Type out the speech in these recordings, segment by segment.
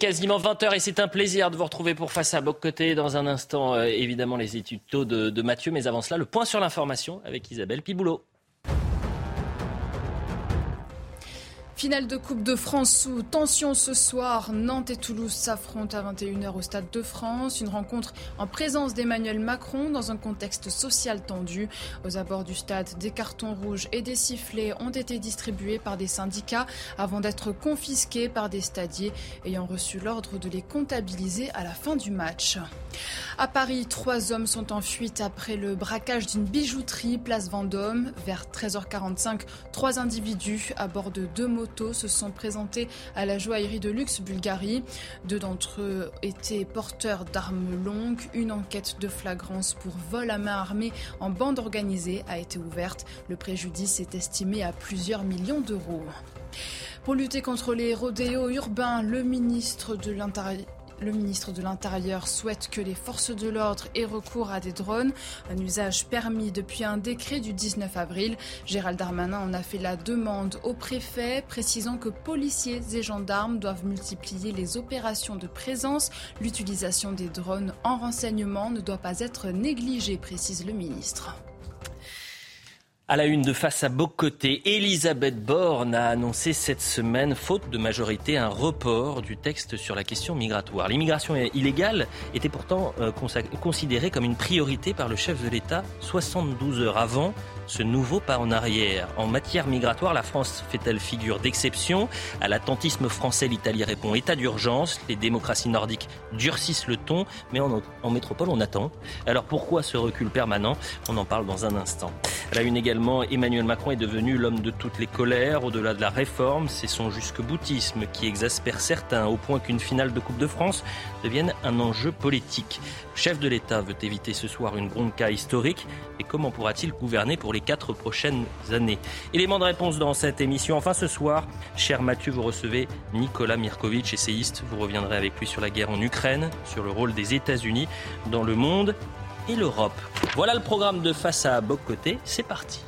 Quasiment 20h et c'est un plaisir de vous retrouver pour Face à Boc Côté. Dans un instant, euh, évidemment, les études taux de, de Mathieu. Mais avant cela, le point sur l'information avec Isabelle Piboulot. Finale de Coupe de France sous tension ce soir. Nantes et Toulouse s'affrontent à 21h au Stade de France. Une rencontre en présence d'Emmanuel Macron dans un contexte social tendu. Aux abords du stade, des cartons rouges et des sifflets ont été distribués par des syndicats avant d'être confisqués par des stadiers ayant reçu l'ordre de les comptabiliser à la fin du match. À Paris, trois hommes sont en fuite après le braquage d'une bijouterie place Vendôme. Vers 13h45, trois individus à bord de deux motos se sont présentés à la joaillerie de luxe Bulgarie. Deux d'entre eux étaient porteurs d'armes longues. Une enquête de flagrance pour vol à main armée en bande organisée a été ouverte. Le préjudice est estimé à plusieurs millions d'euros. Pour lutter contre les rodéos urbains, le ministre de l'Intérieur le ministre de l'Intérieur souhaite que les forces de l'ordre aient recours à des drones, un usage permis depuis un décret du 19 avril. Gérald Darmanin en a fait la demande au préfet, précisant que policiers et gendarmes doivent multiplier les opérations de présence. L'utilisation des drones en renseignement ne doit pas être négligée, précise le ministre. À la une de face à Bocoté, Elisabeth Borne a annoncé cette semaine, faute de majorité, un report du texte sur la question migratoire. L'immigration illégale était pourtant euh, considérée comme une priorité par le chef de l'État 72 heures avant ce nouveau pas en arrière. En matière migratoire, la France fait-elle figure d'exception? À l'attentisme français, l'Italie répond état d'urgence. Les démocraties nordiques durcissent le ton, mais en, métropole, on attend. Alors pourquoi ce recul permanent? On en parle dans un instant. À la une Emmanuel Macron est devenu l'homme de toutes les colères. Au-delà de la réforme, c'est son jusque-boutisme qui exaspère certains, au point qu'une finale de Coupe de France devienne un enjeu politique. Chef de l'État veut éviter ce soir une bronca historique. Et comment pourra-t-il gouverner pour les quatre prochaines années? Élément de réponse dans cette émission. Enfin, ce soir, cher Mathieu, vous recevez Nicolas Mirkovitch, essayiste. Vous reviendrez avec lui sur la guerre en Ukraine, sur le rôle des États-Unis dans le monde et l'Europe. Voilà le programme de Face à Boc Côté. C'est parti.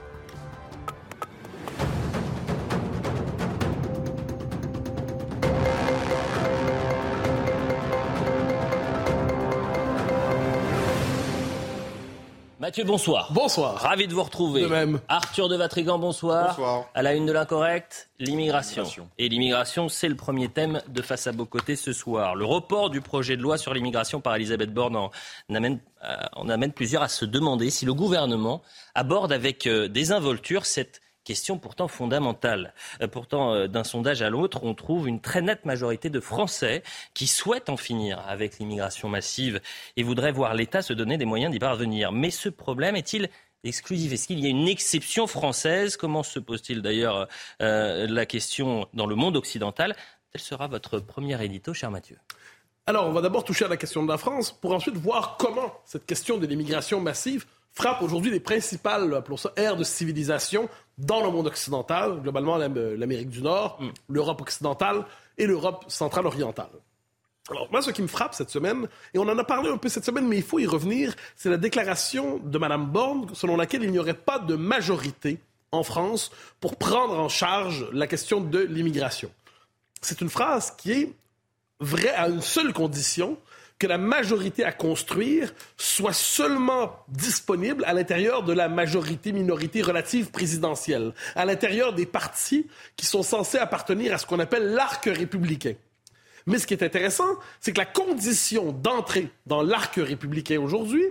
Mathieu, bonsoir. Bonsoir. Ravi de vous retrouver. De même. Arthur de Vatrigan, bonsoir. Bonsoir. À la une de l'incorrect, l'immigration. Et l'immigration, c'est le premier thème de Face à Bocoté ce soir. Le report du projet de loi sur l'immigration par Elisabeth Borne en amène, euh, amène plusieurs à se demander si le gouvernement aborde avec euh, désinvolture cette question pourtant fondamentale. Euh, pourtant, euh, d'un sondage à l'autre, on trouve une très nette majorité de Français qui souhaitent en finir avec l'immigration massive et voudraient voir l'État se donner des moyens d'y parvenir. Mais ce problème est-il exclusif? Est-ce qu'il y a une exception française? Comment se pose-t-il d'ailleurs euh, la question dans le monde occidental? Tel sera votre premier édito, cher Mathieu. Alors, on va d'abord toucher à la question de la France pour ensuite voir comment cette question de l'immigration massive frappe aujourd'hui les principales, appelons ça, aires de civilisation dans le monde occidental, globalement l'Amérique du Nord, mm. l'Europe occidentale et l'Europe centrale orientale. Alors, moi, ce qui me frappe cette semaine, et on en a parlé un peu cette semaine, mais il faut y revenir, c'est la déclaration de Mme Borne selon laquelle il n'y aurait pas de majorité en France pour prendre en charge la question de l'immigration. C'est une phrase qui est vraie à une seule condition, que la majorité à construire soit seulement disponible à l'intérieur de la majorité-minorité relative présidentielle, à l'intérieur des partis qui sont censés appartenir à ce qu'on appelle l'arc républicain. Mais ce qui est intéressant, c'est que la condition d'entrée dans l'arc républicain aujourd'hui,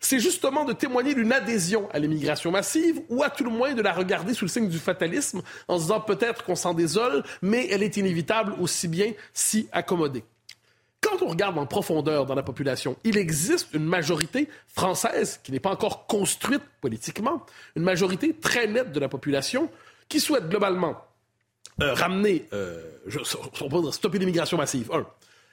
c'est justement de témoigner d'une adhésion à l'immigration massive ou à tout le moins de la regarder sous le signe du fatalisme en se disant peut-être qu'on s'en désole, mais elle est inévitable aussi bien s'y accommoder. Quand on regarde en profondeur dans la population, il existe une majorité française qui n'est pas encore construite politiquement, une majorité très nette de la population qui souhaite globalement euh, ramener euh, stopper l'immigration massive.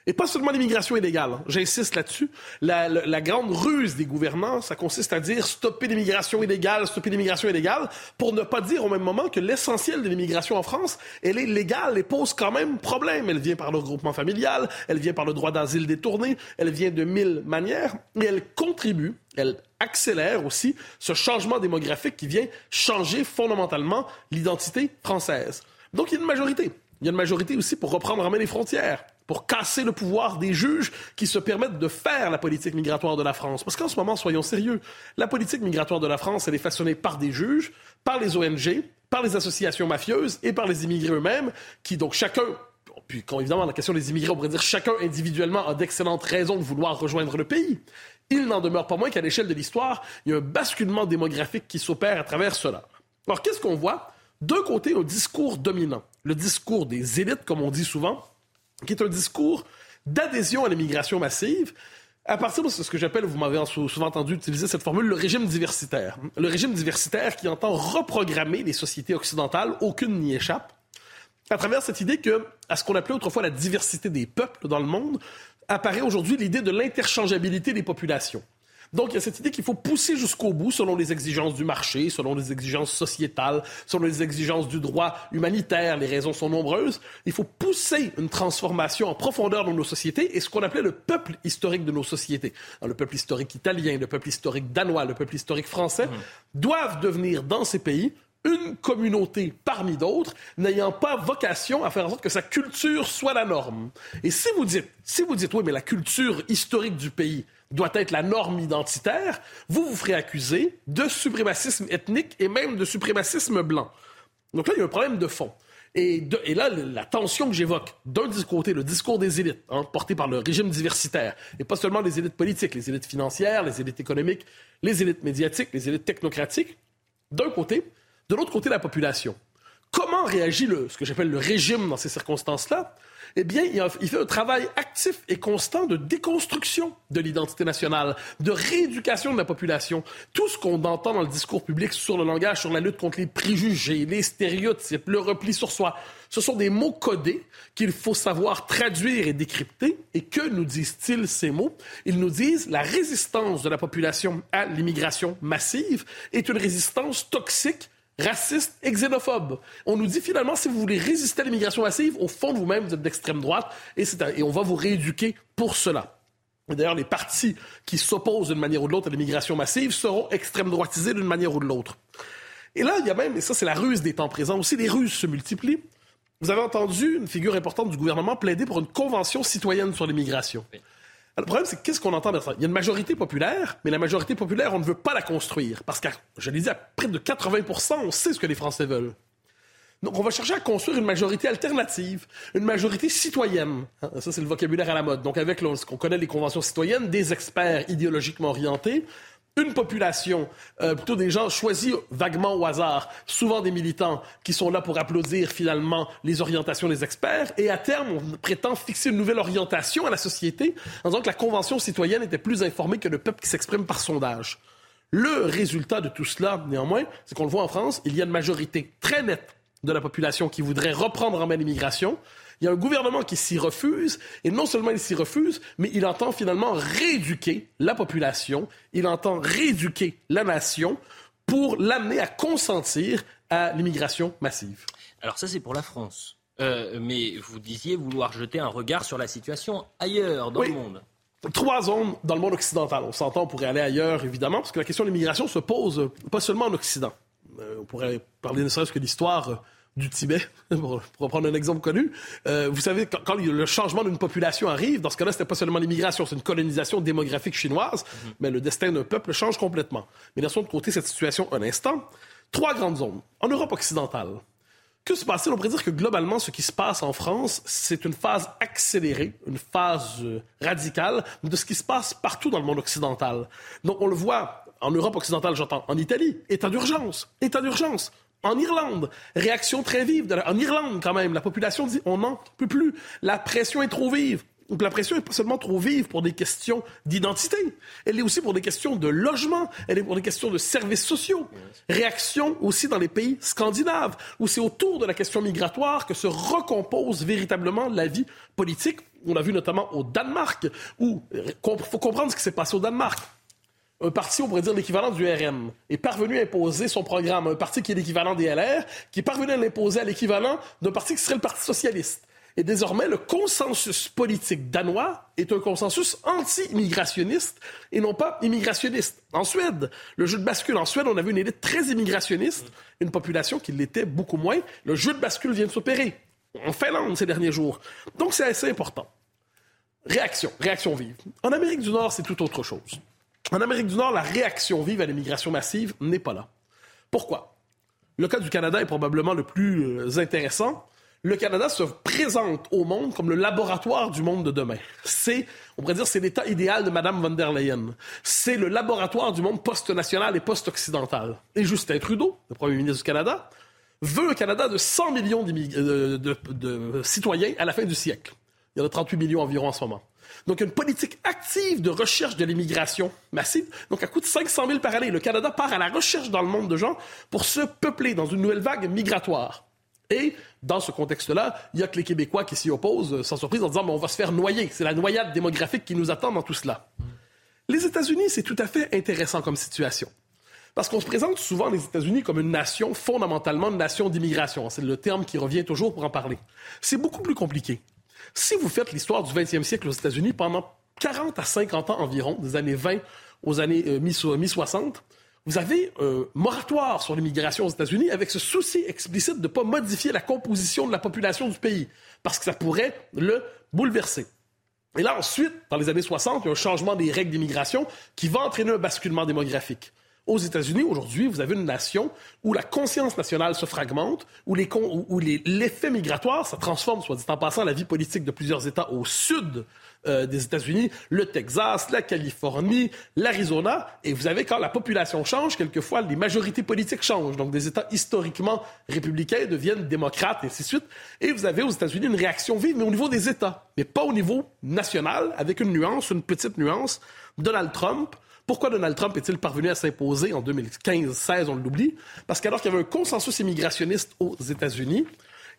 Et pas seulement l'immigration illégale, j'insiste là-dessus. La, la, grande ruse des gouvernants, ça consiste à dire stopper l'immigration illégale, stopper l'immigration illégale, pour ne pas dire au même moment que l'essentiel de l'immigration en France, elle est légale et pose quand même problème. Elle vient par le regroupement familial, elle vient par le droit d'asile détourné, elle vient de mille manières, mais elle contribue, elle accélère aussi ce changement démographique qui vient changer fondamentalement l'identité française. Donc il y a une majorité. Il y a une majorité aussi pour reprendre en main les frontières pour casser le pouvoir des juges qui se permettent de faire la politique migratoire de la France. Parce qu'en ce moment, soyons sérieux, la politique migratoire de la France, elle est façonnée par des juges, par les ONG, par les associations mafieuses et par les immigrés eux-mêmes, qui donc chacun puis quand évidemment la question des immigrés, on pourrait dire chacun individuellement a d'excellentes raisons de vouloir rejoindre le pays. Il n'en demeure pas moins qu'à l'échelle de l'histoire, il y a un basculement démographique qui s'opère à travers cela. Alors qu'est-ce qu'on voit? D'un côté, un discours dominant, le discours des élites, comme on dit souvent, qui est un discours d'adhésion à l'immigration massive, à partir de ce que j'appelle, vous m'avez souvent entendu utiliser cette formule, le régime diversitaire. Le régime diversitaire qui entend reprogrammer les sociétés occidentales, aucune n'y échappe, à travers cette idée que, à ce qu'on appelait autrefois la diversité des peuples dans le monde, apparaît aujourd'hui l'idée de l'interchangeabilité des populations. Donc, il y a cette idée qu'il faut pousser jusqu'au bout selon les exigences du marché, selon les exigences sociétales, selon les exigences du droit humanitaire. Les raisons sont nombreuses. Il faut pousser une transformation en profondeur dans nos sociétés et ce qu'on appelait le peuple historique de nos sociétés. le peuple historique italien, le peuple historique danois, le peuple historique français, mmh. doivent devenir dans ces pays une communauté parmi d'autres, n'ayant pas vocation à faire en sorte que sa culture soit la norme. Et si vous dites, si vous dites, oui, mais la culture historique du pays, doit être la norme identitaire, vous vous ferez accuser de suprémacisme ethnique et même de suprémacisme blanc. Donc là, il y a un problème de fond. Et, là, la tension que j'évoque, d'un côté, le discours des élites, hein, porté par le régime diversitaire, et pas seulement les élites politiques, les élites financières, les élites économiques, les élites médiatiques, les élites technocratiques, d'un côté, de l'autre côté, la population. Comment réagit le, ce que j'appelle le régime dans ces circonstances-là? Eh bien, il fait un travail actif et constant de déconstruction de l'identité nationale, de rééducation de la population. Tout ce qu'on entend dans le discours public sur le langage, sur la lutte contre les préjugés, les stéréotypes, le repli sur soi, ce sont des mots codés qu'il faut savoir traduire et décrypter. Et que nous disent-ils ces mots? Ils nous disent la résistance de la population à l'immigration massive est une résistance toxique raciste et xénophobe. On nous dit finalement, si vous voulez résister à l'immigration massive, au fond de vous-même, vous êtes d'extrême droite et, on va vous rééduquer pour cela. D'ailleurs, les partis qui s'opposent d'une manière ou de l'autre à l'immigration massive seront extrême droitisés d'une manière ou de l'autre. Et là, il y a même, et ça c'est la ruse des temps présents aussi, les ruses se multiplient. Vous avez entendu une figure importante du gouvernement plaider pour une convention citoyenne sur l'immigration le problème, c'est qu'est-ce qu'on entend derrière ça? Il y a une majorité populaire, mais la majorité populaire, on ne veut pas la construire. Parce que, je l'ai dit, à près de 80% on sait ce que les Français veulent. Donc, on va chercher à construire une majorité alternative, une majorité citoyenne. Hein, ça, c'est le vocabulaire à la mode. Donc, avec ce qu'on connaît les conventions citoyennes, des experts idéologiquement orientés, une population, euh, plutôt des gens choisis vaguement au hasard, souvent des militants qui sont là pour applaudir finalement les orientations des experts, et à terme, on prétend fixer une nouvelle orientation à la société en disant que la Convention citoyenne était plus informée que le peuple qui s'exprime par sondage. Le résultat de tout cela, néanmoins, c'est qu'on le voit en France, il y a une majorité très nette de la population qui voudrait reprendre en main l'immigration, il y a un gouvernement qui s'y refuse, et non seulement il s'y refuse, mais il entend finalement rééduquer la population, il entend rééduquer la nation pour l'amener à consentir à l'immigration massive. Alors ça, c'est pour la France. Euh, mais vous disiez vouloir jeter un regard sur la situation ailleurs dans le monde. Trois zones dans le monde occidental. On s'entend, on pourrait aller ailleurs, évidemment, parce que la question de l'immigration se pose pas seulement en Occident. Euh, on pourrait parler ne serait-ce que l'histoire du Tibet, pour, reprendre un exemple connu. Euh, vous savez, quand, le changement d'une population arrive, dans ce cas-là, c'était pas seulement l'immigration, c'est une colonisation démographique chinoise, mhm. mais le destin d'un peuple change complètement. Mais laissons de côté cette situation un instant. Trois grandes zones. En Europe occidentale, que se passe-t-il? On pourrait dire que globalement, ce qui se passe en France, c'est une phase accélérée, une phase euh, radicale de ce qui se passe partout dans le monde occidental. Donc, on le voit en Europe occidentale, j'entends, en Italie, état d'urgence, état d'urgence. En Irlande, réaction très vive. En Irlande, quand même, la population dit on n'en peut plus. La pression est trop vive. Donc la pression n'est pas seulement trop vive pour des questions d'identité, elle est aussi pour des questions de logement, elle est pour des questions de services sociaux. Réaction aussi dans les pays scandinaves, où c'est autour de la question migratoire que se recompose véritablement la vie politique. On l'a vu notamment au Danemark, où il faut comprendre ce qui s'est passé au Danemark un parti, on pourrait dire l'équivalent du RM, est parvenu à imposer son programme, un parti qui est l'équivalent des LR, qui est parvenu à l'imposer à l'équivalent d'un parti qui serait le Parti socialiste. Et désormais, le consensus politique danois est un consensus anti-immigrationniste et non pas immigrationniste. En Suède, le jeu de bascule. En Suède, on avait une élite très immigrationniste, une population qui l'était beaucoup moins. Le jeu de bascule vient de s'opérer. En Finlande ces derniers jours. Donc, c'est assez important. Réaction, réaction vive. En Amérique du Nord, c'est tout autre chose. En Amérique du Nord, la réaction vive à l'immigration massive n'est pas là. Pourquoi? Le cas du Canada est probablement le plus euh, intéressant le Canada se présente au monde comme le laboratoire du monde de demain. C'est, on pourrait dire, c'est l'état idéal de Mme von der Leyen. C'est le laboratoire du monde post-national et post-occidental. Et Justin Trudeau, le premier ministre du Canada, veut un Canada de 100 millions euh, de, de, citoyens à la fin du siècle. Il y en a 38 millions environ en ce moment. Donc, une politique active de recherche de l'immigration massive. Donc, à coût de 500 000 par année, le Canada part à la recherche dans le monde de gens pour se peupler dans une nouvelle vague migratoire. Et dans ce contexte-là, il y a que les Québécois qui s'y opposent, euh, sans surprise, en disant mais on va se faire noyer. C'est la noyade démographique qui nous attend dans tout cela. Les États-Unis, c'est tout à fait intéressant comme situation. Parce qu'on se présente souvent les États-Unis comme une nation, fondamentalement une nation d'immigration. C'est le terme qui revient toujours pour en parler. C'est beaucoup plus compliqué. Si vous faites l'histoire du 20e siècle aux États-Unis, pendant 40 à 50 ans environ, des années 20 aux années euh, mi-60, vous avez un moratoire sur l'immigration aux États-Unis avec ce souci explicite de ne pas modifier la composition de la population du pays, parce que ça pourrait le bouleverser. Et là, ensuite, dans les années 60, il y a un changement des règles d'immigration qui va entraîner un basculement démographique. Aux États-Unis, aujourd'hui, vous avez une nation où la conscience nationale se fragmente, où, l'effet migratoire, ça transforme, soit dit en passant, la vie politique de plusieurs États au sud euh, des États-Unis, le Texas, la Californie, l'Arizona. Et vous avez, quand la population change, quelquefois, les majorités politiques changent. Donc, des États historiquement républicains deviennent démocrates, et ainsi de suite. Et vous avez aux États-Unis une réaction vive, mais au niveau des États, mais pas au niveau national, avec une nuance, une petite nuance. Donald Trump, pourquoi Donald Trump est-il parvenu à s'imposer en 2015-16, on l'oublie? Parce qu'alors qu'il y avait un consensus immigrationniste aux États-Unis,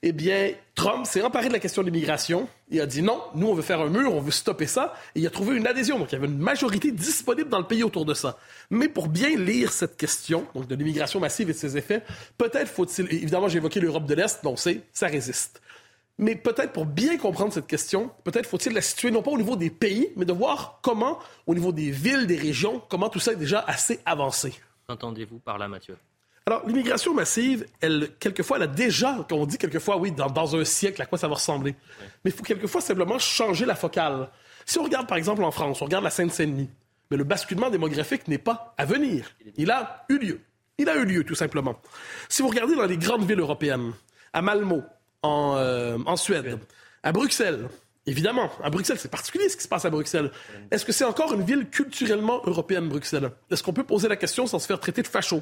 eh bien, Trump s'est emparé de la question de l'immigration. Il a dit non, nous, on veut faire un mur, on veut stopper ça. Et il a trouvé une adhésion. Donc, il y avait une majorité disponible dans le pays autour de ça. Mais pour bien lire cette question, donc de l'immigration massive et de ses effets, peut-être faut-il, évidemment, j'ai évoqué l'Europe de l'Est, donc c'est, ça résiste. Mais peut-être pour bien comprendre cette question, peut-être faut-il la situer non pas au niveau des pays, mais de voir comment, au niveau des villes, des régions, comment tout ça est déjà assez avancé. Qu'entendez-vous par là, Mathieu? Alors, l'immigration massive, elle, quelquefois, elle a déjà, comme on dit quelquefois, oui, dans, un siècle, à quoi ça va ressembler. Mais il faut quelquefois simplement changer la focale. Si on regarde, par exemple, en France, on regarde la Seine-Saint-Denis, mais le basculement démographique n'est pas à venir. Il a eu lieu. Il a eu lieu, tout simplement. Si vous regardez dans les grandes villes européennes, à Malmo, en, euh, en Suède, à Bruxelles, Évidemment, à Bruxelles, c'est particulier ce qui se passe à Bruxelles. Est-ce que c'est encore une ville culturellement européenne, Bruxelles? Est-ce qu'on peut poser la question sans se faire traiter de facho?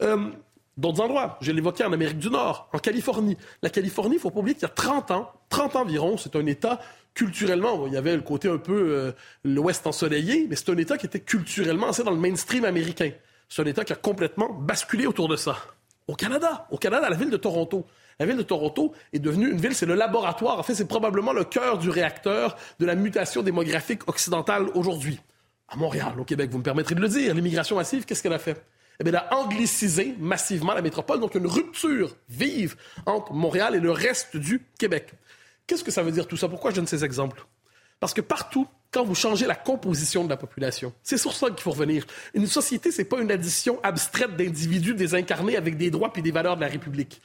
Euh, d'autres endroits, je l'évoquais en Amérique du Nord, en Californie. La Californie, il ne faut pas oublier qu'il y a 30 ans, 30 ans environ, c'est un État culturellement, il y avait le côté un peu euh, l'Ouest ensoleillé, mais c'est un État qui était culturellement assez dans le mainstream américain. C'est un État qui a complètement basculé autour de ça. Au Canada, au Canada, la ville de Toronto. La ville de Toronto est devenue une ville, c'est le laboratoire. En fait, c'est probablement le cœur du réacteur de la mutation démographique occidentale aujourd'hui. À Montréal, au Québec, vous me permettrez de le dire, l'immigration massive, qu'est-ce qu'elle a fait? Eh bien, elle a anglicisé massivement la métropole, donc une rupture vive entre Montréal et le reste du Québec. Qu'est-ce que ça veut dire tout ça? Pourquoi je donne ces exemples? Parce que partout, quand vous changez la composition de la population, c'est sur ça qu'il faut revenir. Une société, c'est pas une addition abstraite d'individus désincarnés avec des droits et des valeurs de la République.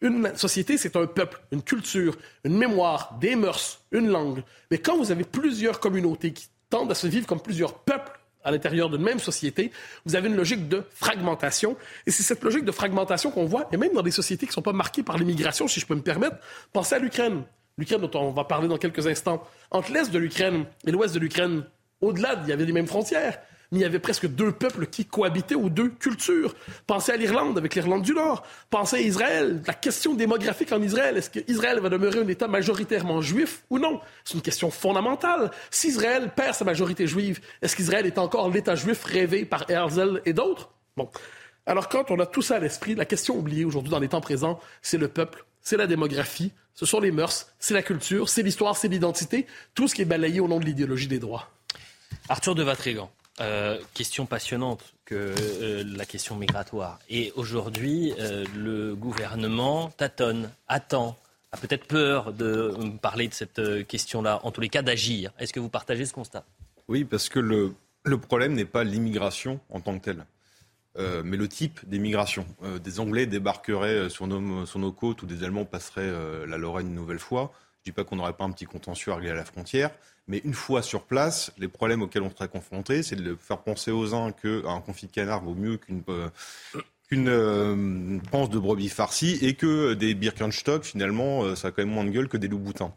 Une société, c'est un peuple, une culture, une mémoire, des mœurs, une langue. Mais quand vous avez plusieurs communautés qui tendent à se vivre comme plusieurs peuples à l'intérieur d'une même société, vous avez une logique de fragmentation. Et c'est cette logique de fragmentation qu'on voit, et même dans des sociétés qui ne sont pas marquées par l'immigration, si je peux me permettre. Pensez à l'Ukraine. L'Ukraine dont on va parler dans quelques instants. Entre l'est de l'Ukraine et l'ouest de l'Ukraine, au-delà, il y avait les mêmes frontières. Mais il y avait presque deux peuples qui cohabitaient ou deux cultures. Pensez à l'Irlande avec l'Irlande du Nord. Pensez à Israël. La question démographique en Israël, est-ce qu'Israël va demeurer un État majoritairement juif ou non? C'est une question fondamentale. Si Israël perd sa majorité juive, est-ce qu'Israël est encore l'État juif rêvé par Herzl et d'autres? Bon. Alors quand on a tout ça à l'esprit, la question oubliée aujourd'hui dans les temps présents, c'est le peuple, c'est la démographie, ce sont les mœurs, c'est la culture, c'est l'histoire, c'est l'identité, tout ce qui est balayé au nom de l'idéologie des droits. Arthur de Vatrigan, euh, question passionnante que euh, la question migratoire. Et aujourd'hui, euh, le gouvernement tâtonne, attend, a peut-être peur de parler de cette question-là, en tous les cas d'agir. Est-ce que vous partagez ce constat? Oui, parce que le, problème n'est pas l'immigration en tant que telle. mais le type d'immigration. des Anglais débarqueraient sur nos, côtes ou des Allemands passeraient la Lorraine une nouvelle fois. Je ne dis pas qu'on n'aurait pas un petit contentieux à régler à la frontière, mais une fois sur place, les problèmes auxquels on serait confronté, c'est de faire penser aux uns qu'un confit de canard vaut mieux qu'une euh, euh, panse de brebis farcie et que des Birkenstock, finalement, euh, ça a quand même moins de gueule que des loups-boutins.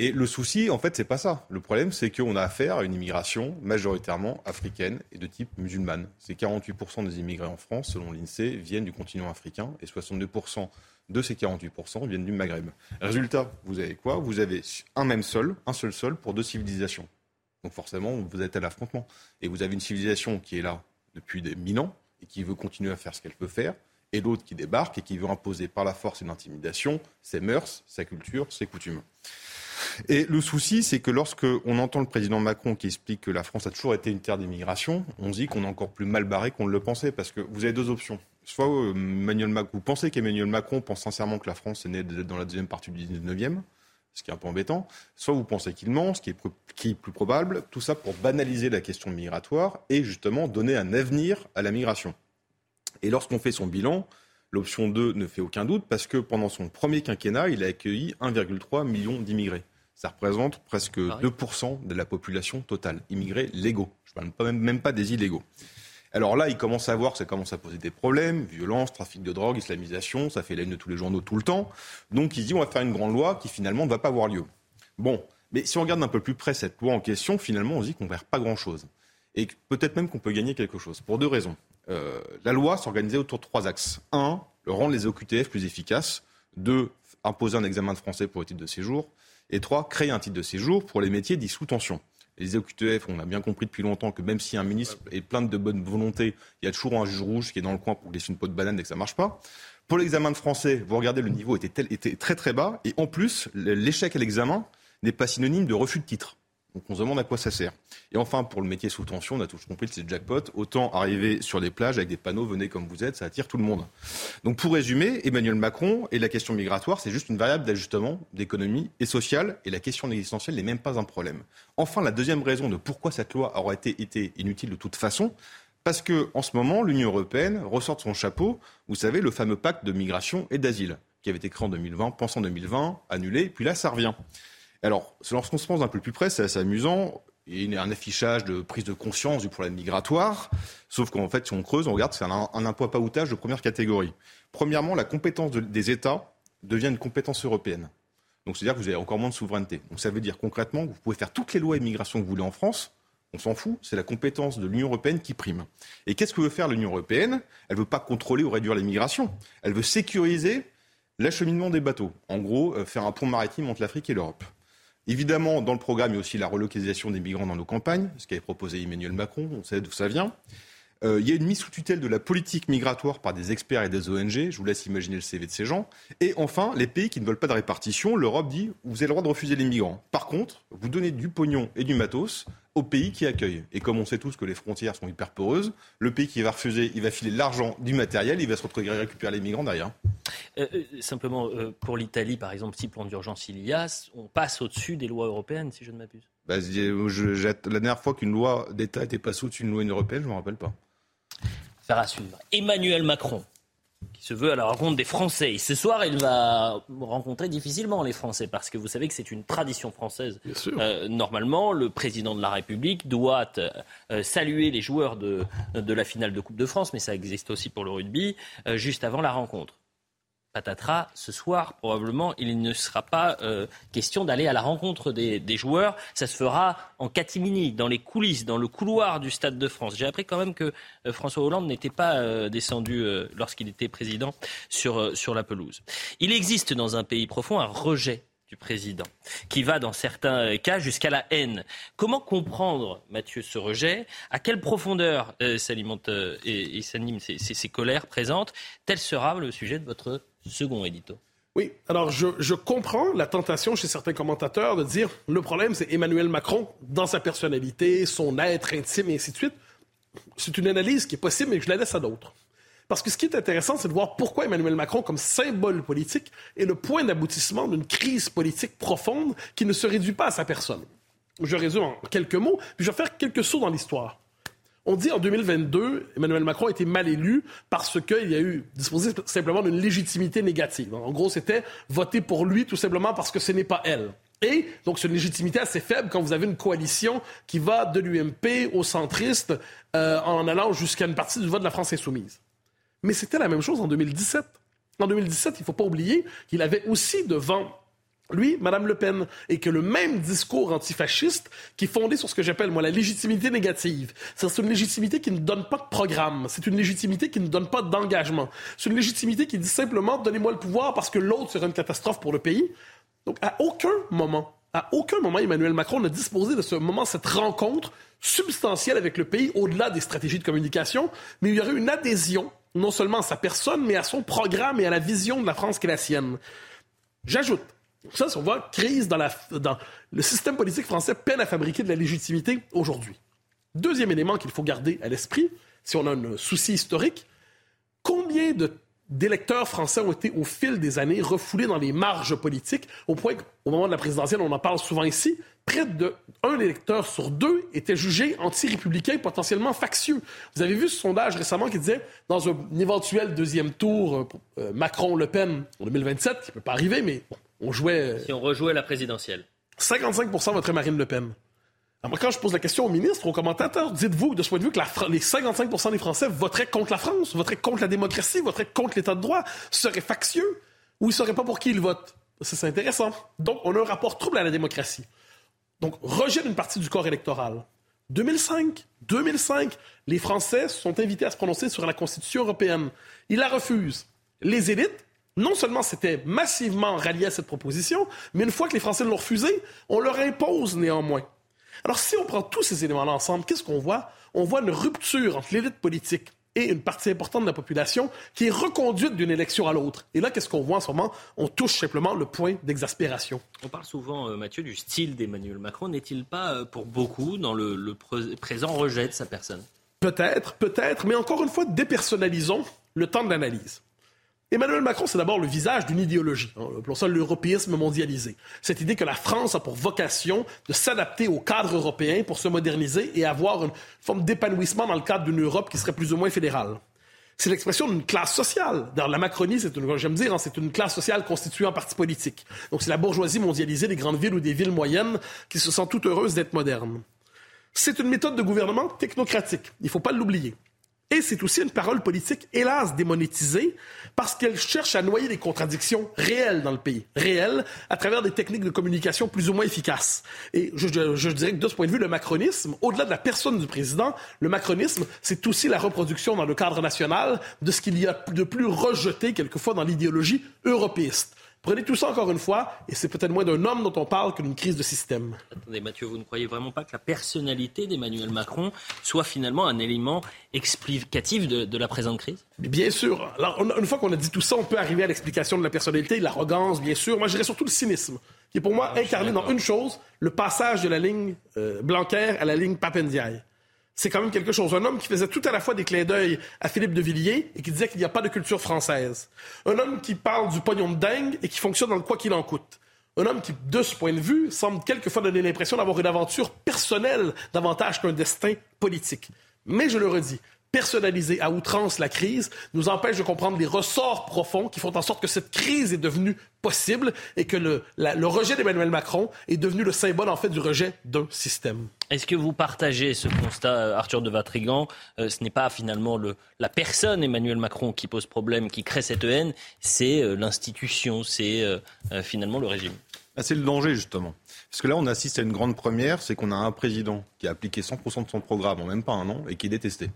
Et le souci, en fait, c'est pas ça. Le problème, c'est qu'on a affaire à une immigration majoritairement africaine et de type musulmane. C'est 48% des immigrés en France, selon l'INSEE, viennent du continent africain et 62% de ces 48% viennent du Maghreb. Résultat, vous avez quoi? Vous avez un même sol, un seul sol pour deux civilisations. Donc forcément, vous êtes à l'affrontement. Et vous avez une civilisation qui est là depuis des mille ans et qui veut continuer à faire ce qu'elle peut faire, et l'autre qui débarque et qui veut imposer par la force et l'intimidation ses mœurs, sa culture, ses coutumes. Et le souci, c'est que lorsque on entend le président Macron qui explique que la France a toujours été une terre d'immigration, on dit qu'on est encore plus mal barré qu'on ne le pensait, parce que vous avez deux options soit euh, Emmanuel Macron, vous pensez qu'Emmanuel Macron pense sincèrement que la France est née dans la deuxième partie du 19e, ce qui est un peu embêtant, soit vous pensez qu'il ment, ce qui est, plus probable, tout ça pour banaliser la question migratoire et justement donner un avenir à la migration. Et lorsqu'on fait son bilan, l'option 2 ne fait aucun doute parce que pendant son premier quinquennat, il a accueilli 1,3 million d'immigrés. Ça représente presque 2% de la population totale, immigrés légaux. Je ne parle même pas des illégaux. Alors là, il commence à voir que ça commence à poser des problèmes, violence, trafic de drogue, islamisation, ça fait la de tous les journaux tout le temps. Donc il dit on va faire une grande loi qui finalement ne va pas avoir lieu. Bon, mais si on regarde un peu plus près cette loi en question, finalement on se dit qu'on ne perd pas grand-chose. Et peut-être même qu'on peut gagner quelque chose, pour deux raisons. Euh, la loi s'organisait autour de trois axes. Un, le rendre les OQTF plus efficaces. Deux, imposer un examen de français pour les titres de séjour. Et trois, créer un titre de séjour pour les métiers dits sous tension les OQTF, on a bien compris depuis longtemps que même si un ministre est plein de bonne volonté, il y a toujours un juge rouge qui est dans le coin pour laisser une peau de banane dès que ça marche pas. Pour l'examen de français, vous regardez, le niveau était très très bas. Et en plus, l'échec à l'examen n'est pas synonyme de refus de titre. Donc on se demande à quoi ça sert. Et enfin, pour le métier sous tension, on a tous compris que c'est jackpot. Autant arriver sur des plages avec des panneaux, venez comme vous êtes, ça attire tout le monde. Donc pour résumer, Emmanuel Macron et la question migratoire, c'est juste une variable d'ajustement d'économie et sociale, et la question existentielle n'est même pas un problème. Enfin, la deuxième raison de pourquoi cette loi aurait été, été inutile de toute façon, parce que en ce moment, l'Union européenne ressort de son chapeau, vous savez, le fameux pacte de migration et d'asile, qui avait été créé en 2020, pensé en 2020, annulé, puis là, ça revient. Alors, lorsqu'on se pense un peu plus près, c'est assez amusant. Il y a un affichage de prise de conscience du problème migratoire. Sauf qu'en fait, si on creuse, on regarde, c'est un, un impôt à paoutage de première catégorie. Premièrement, la compétence des États devient une compétence européenne. Donc, c'est-à-dire que vous avez encore moins de souveraineté. Donc, ça veut dire concrètement que vous pouvez faire toutes les lois immigration que vous voulez en France. On s'en fout, c'est la compétence de l'Union européenne qui prime. Et qu'est-ce que veut faire l'Union européenne? Elle ne veut pas contrôler ou réduire l'immigration. Elle veut sécuriser l'acheminement des bateaux. En gros, euh, faire un pont maritime entre l'Afrique et l'Europe. Évidemment, dans le programme, il y a aussi la relocalisation des migrants dans nos campagnes, ce qu'avait proposé Emmanuel Macron, on sait d'où ça vient. Euh, il y a une mise sous tutelle de la politique migratoire par des experts et des ONG. Je vous laisse imaginer le CV de ces gens. Et enfin, les pays qui ne veulent pas de répartition, l'Europe dit vous avez le droit de refuser les migrants. Par contre, vous donnez du pognon et du matos au pays qui accueille. Et comme on sait tous que les frontières sont hyper poreuses, le pays qui va refuser, il va filer l'argent, du matériel, il va se retrouver à récupérer les migrants derrière. Euh, euh, simplement, euh, pour l'Italie, par exemple, si plan d'urgence il y a, on passe au-dessus des lois européennes, si je ne m'abuse. Bah, la dernière fois qu'une loi d'État était passée au-dessus d'une loi européenne, je ne me rappelle pas. Faire à suivre. Emmanuel Macron qui se veut à la rencontre des Français. Et ce soir, il va rencontrer difficilement les Français, parce que vous savez que c'est une tradition française. Euh, normalement, le président de la République doit euh, saluer les joueurs de, de, la finale de Coupe de France, mais ça existe aussi pour le rugby, euh, juste avant la rencontre. Patatras, ce soir, probablement, il ne sera pas euh, question d'aller à la rencontre des, joueurs. Ça se fera en catimini, dans les coulisses, dans le couloir du Stade de France. J'ai appris quand même que euh, François Hollande n'était pas euh, descendu lorsqu'il était président sur, sur la pelouse. Il existe dans un pays profond un rejet du président, qui va dans certains cas jusqu'à la haine. Comment comprendre, Mathieu, ce rejet? À quelle profondeur s'alimente et, s'animent ces, colères présentes? Tel sera le sujet de votre second édito. Oui, alors je, comprends la tentation chez certains commentateurs de dire le problème, c'est Emmanuel Macron dans sa personnalité, son être intime et ainsi de suite. C'est une analyse qui est possible, mais je la laisse à d'autres. Parce que ce qui est intéressant, c'est de voir pourquoi Emmanuel Macron, comme symbole politique, est le point d'aboutissement d'une crise politique profonde qui ne se réduit pas à sa personne. Je résume en quelques mots, puis je vais faire quelques sauts dans l'histoire. On dit en 2022, Emmanuel Macron a été mal élu parce qu'il y a eu disposé simplement d'une légitimité négative. En gros, c'était voter pour lui tout simplement parce que ce n'est pas elle. Et donc, c'est une légitimité assez faible quand vous avez une coalition qui va de l'UMP aux centristes euh, en allant jusqu'à une partie du vote de la France insoumise. Mais c'était la même chose en 2017. En 2017, il ne faut pas oublier qu'il avait aussi devant lui, Madame Le Pen, et que le même discours antifasciste qui est fondé sur ce que j'appelle, moi, la légitimité négative. C'est une légitimité qui ne donne pas de programme. C'est une légitimité qui ne donne pas d'engagement. C'est une légitimité qui dit simplement, donnez-moi le pouvoir parce que l'autre sera une catastrophe pour le pays. Donc, à aucun moment, à aucun moment, Emmanuel Macron n'a disposé de ce moment, cette rencontre substantielle avec le pays, au-delà des stratégies de communication, mais il y aurait une adhésion, non seulement à sa personne, mais à son programme et à la vision de la France qui est la sienne. J'ajoute, ça, on voit crise dans, dans le système politique français peine à fabriquer de la légitimité aujourd'hui. Deuxième élément qu'il faut garder à l'esprit, si on a un souci historique, combien d'électeurs français ont été au fil des années refoulés dans les marges politiques, au point qu'au moment de la présidentielle, on en parle souvent ici, près d'un électeur sur deux était jugé anti-républicain, potentiellement factieux. Vous avez vu ce sondage récemment qui disait, dans un éventuel deuxième tour, euh, euh, Macron-Le Pen en 2027, qui ne peut pas arriver, mais on jouait. Euh, si on rejouait la présidentielle. 55% voterait Marine Le Pen. Quand je pose la question au ministre, aux commentateurs, dites-vous de ce point de vue que les 55% des Français voteraient contre la France, voteraient contre la démocratie, voteraient contre l'État de droit, seraient factieux, ou ils ne sauraient pas pour qui ils votent? C'est intéressant. Donc, on a un rapport trouble à la démocratie. Donc, rejet d'une partie du corps électoral. 2005, 2005, les Français sont invités à se prononcer sur la Constitution européenne. Ils la refusent. Les élites non seulement c'était massivement rallié à cette proposition, mais une fois que les Français l'ont refusé, on leur impose néanmoins. Alors si on prend tous ces éléments-là ensemble, qu'est-ce qu'on voit? On voit une rupture entre l'élite politique et une partie importante de la population qui est reconduite d'une élection à l'autre. Et là, qu'est-ce qu'on voit en ce moment? On touche simplement le point d'exaspération. On parle souvent, euh, Mathieu, du style d'Emmanuel Macron. N'est-il pas, euh, pour beaucoup, dans le présent rejet de sa personne? Peut-être, peut-être, mais encore une fois, dépersonnalisons le temps de l'analyse. Emmanuel Macron, c'est d'abord le visage d'une idéologie, hein, pour ça l'européisme mondialisé. Cette idée que la France a pour vocation de s'adapter au cadre européen pour se moderniser et avoir une forme d'épanouissement dans le cadre d'une Europe qui serait plus ou moins fédérale. C'est l'expression d'une classe sociale. Dans la Macronie, c'est une, j'aime dire, hein, c'est une classe sociale constituée en partis politiques. Donc c'est la bourgeoisie mondialisée des grandes villes ou des villes moyennes qui se sent toutes heureuses d'être modernes. C'est une méthode de gouvernement technocratique. Il ne faut pas l'oublier. Et c'est aussi une parole politique, hélas, démonétisée, parce qu'elle cherche à noyer les contradictions réelles dans le pays, réelles, à travers des techniques de communication plus ou moins efficaces. Et je, dirais que de ce point de vue, le macronisme, au-delà de la personne du président, le macronisme, c'est aussi la reproduction dans le cadre national de ce qu'il y a de plus rejeté quelquefois dans l'idéologie européiste. Prenez tout ça encore une fois, et c'est peut-être moins d'un homme dont on parle que d'une crise de système. Attendez, Mathieu, vous ne croyez vraiment pas que la personnalité d'Emmanuel Macron soit finalement un élément explicatif de, la présente crise? Bien sûr. Alors, une fois qu'on a dit tout ça, on peut arriver à l'explication de la personnalité, l'arrogance, bien sûr. Moi, je dirais surtout le cynisme, qui est pour moi ah, incarné dans une chose, le passage de la ligne euh, Blanquer à la ligne Papendiaï c'est quand même quelque chose. Un homme qui faisait tout à la fois des clins d'œil à Philippe de Villiers et qui disait qu'il n'y a pas de culture française. Un homme qui parle du pognon de dingue et qui fonctionne dans le quoi qu'il en coûte. Un homme qui, de ce point de vue, semble quelquefois donner l'impression d'avoir une aventure personnelle davantage qu'un destin politique. Mais je le redis, personnaliser à outrance la crise nous empêche de comprendre les ressorts profonds qui font en sorte que cette crise est devenue possible et que le, le rejet d'Emmanuel Macron est devenu le symbole en fait du rejet d'un système. Est-ce que vous partagez ce constat, Arthur de Vatrigan? Euh, Ce n'est pas finalement le, la personne Emmanuel Macron qui pose problème, qui crée cette haine, c'est euh, l'institution, c'est euh, finalement le régime. Ah, c'est le danger justement. Parce que là, on assiste à une grande première, c'est qu'on a un président qui a appliqué 100% de son programme en même pas un an et qui est détesté.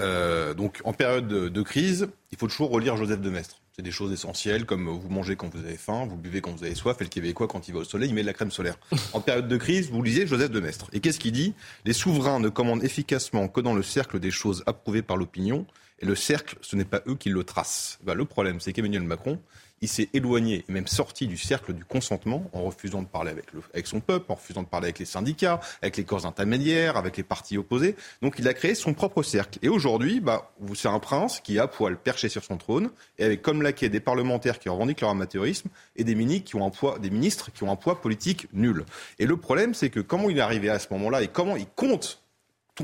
Euh, donc en période de, crise, il faut toujours relire Joseph de Maistre. C'est des choses essentielles comme vous mangez quand vous avez faim, vous buvez quand vous avez soif, et le Québécois quand il va au soleil, il met de la crème solaire. En période de crise, vous lisez Joseph de Maistre. Et qu'est-ce qu'il dit? Les souverains ne commandent efficacement que dans le cercle des choses approuvées par l'opinion, et le cercle, ce n'est pas eux qui le tracent. Ben, le problème, c'est qu'Emmanuel Macron, il s'est éloigné et même sorti du cercle du consentement en refusant de parler avec, le, avec, son peuple, en refusant de parler avec les syndicats, avec les corps intermédiaires, avec les partis opposés. Donc il a créé son propre cercle. Et aujourd'hui, bah, c'est un prince qui a poil perché sur son trône et avec comme laquais des parlementaires qui revendiquent leur amateurisme et des ministres qui ont un poids, des ministres qui ont un poids politique nul. Et le problème, c'est que comment il est arrivé à ce moment-là et comment il compte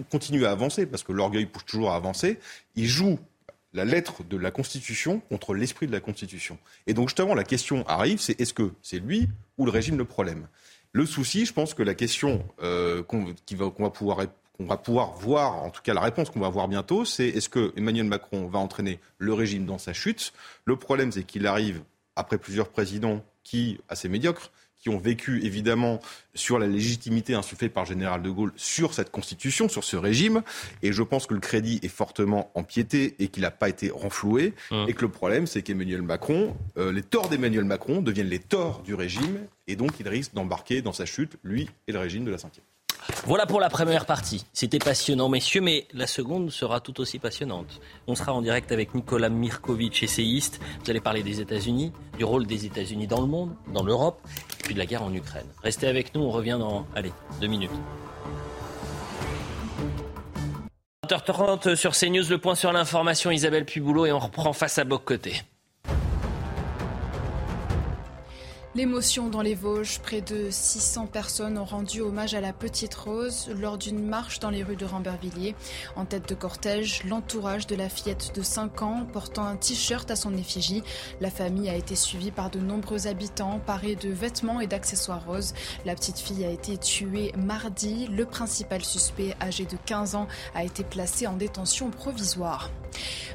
continuer à avancer, parce que l'orgueil pousse toujours à avancer, il joue la lettre de la Constitution contre l'esprit de la Constitution. Et donc justement, la question arrive, c'est est-ce que c'est lui ou le régime le problème? Le souci, je pense que la question euh, va, pouvoir qu'on va pouvoir voir, en tout cas la réponse qu'on va voir bientôt, c'est est-ce que Emmanuel Macron va entraîner le régime dans sa chute? Le problème, c'est qu'il arrive après plusieurs présidents qui, assez médiocres, qui ont vécu évidemment sur la légitimité insufflée par le général de Gaulle sur cette constitution, sur ce régime. Et je pense que le crédit est fortement empiété et qu'il n'a pas été renfloué. Hum. Et que le problème, c'est qu'Emmanuel Macron, euh, les torts d'Emmanuel Macron deviennent les torts du régime. Et donc il risque d'embarquer dans sa chute, lui et le régime de la cinquième. Voilà pour la première partie. C'était passionnant, messieurs, mais la seconde sera tout aussi passionnante. On sera en direct avec Nicolas Mirkovic, essayiste. Vous allez parler des États-Unis, du rôle des États-Unis dans le monde, dans l'Europe, et puis de la guerre en Ukraine. Restez avec nous, on revient dans, allez, deux minutes. 20h30 sur CNews, le point sur l'information, Isabelle Piboulot, et on reprend face à Boc L'émotion dans les Vosges, près de 600 personnes ont rendu hommage à la petite Rose lors d'une marche dans les rues de Rambervilliers. En tête de cortège, l'entourage de la fillette de 5 ans portant un t-shirt à son effigie. La famille a été suivie par de nombreux habitants parés de vêtements et d'accessoires roses. La petite fille a été tuée mardi. Le principal suspect, âgé de 15 ans, a été placé en détention provisoire.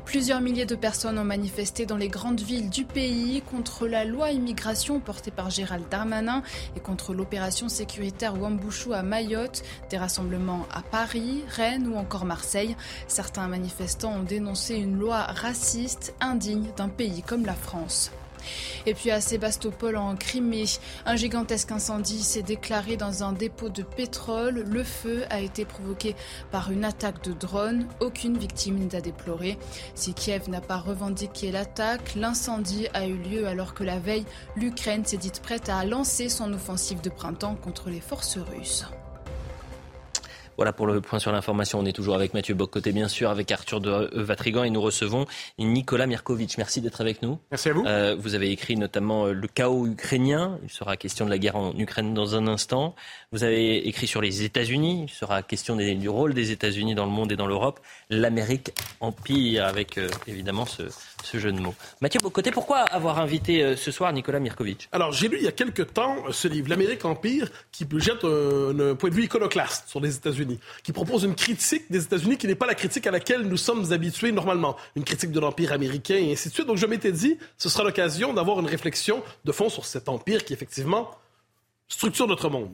Plusieurs milliers de personnes ont manifesté dans les grandes villes du pays contre la loi immigration portée par Gérald Darmanin et contre l'opération sécuritaire Wambouchou à Mayotte, des rassemblements à Paris, Rennes ou encore Marseille. Certains manifestants ont dénoncé une loi raciste indigne d'un pays comme la France. Et puis à Sébastopol en Crimée, un gigantesque incendie s'est déclaré dans un dépôt de pétrole. Le feu a été provoqué par une attaque de drone. Aucune victime n'a déploré. Si Kiev n'a pas revendiqué l'attaque, l'incendie a eu lieu alors que la veille, l'Ukraine s'est dite prête à lancer son offensive de printemps contre les forces russes. Voilà pour le point sur l'information. On est toujours avec Mathieu Boccoté, bien sûr, avec Arthur de Vatrigan et nous recevons Nicolas Mirkovic. Merci d'être avec nous. Merci à vous. Euh, vous avez écrit notamment euh, Le chaos ukrainien. Il sera question de la guerre en Ukraine dans un instant. Vous avez écrit sur les États-Unis. Il sera question du rôle des États-Unis dans le monde et dans l'Europe. L'Amérique empire, avec euh, évidemment ce, jeu de mots. Mathieu Bocoté, pourquoi avoir invité euh, ce soir Nicolas Mirkovic Alors, j'ai lu il y a quelque temps ce livre, L'Amérique Empire, qui jette un, point de vue iconoclaste sur les États-Unis, qui propose une critique des États-Unis qui n'est pas la critique à laquelle nous sommes habitués normalement, une critique de l'Empire américain et ainsi de suite. Donc, je m'étais dit, ce sera l'occasion d'avoir une réflexion de fond sur cet empire qui, effectivement, structure notre monde.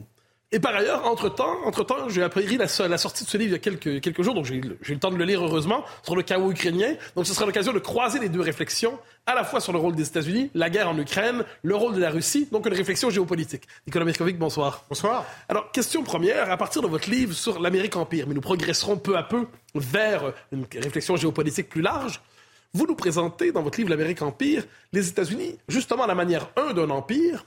Et par ailleurs, entre-temps, entre-temps j'ai appris la, la, sortie de ce livre il y a quelques, quelques jours, donc j'ai eu le temps de le lire heureusement, sur le chaos ukrainien. Donc ce sera l'occasion de croiser les deux réflexions, à la fois sur le rôle des États-Unis, la guerre en Ukraine, le rôle de la Russie, donc une réflexion géopolitique. Nicolas Mirkovic, bonsoir. Bonsoir. Alors, question première, à partir de votre livre sur l'Amérique Empire, mais nous progresserons peu à peu vers une réflexion géopolitique plus large. Vous nous présentez dans votre livre L'Amérique Empire les États-Unis, justement à la manière, un, d'un empire,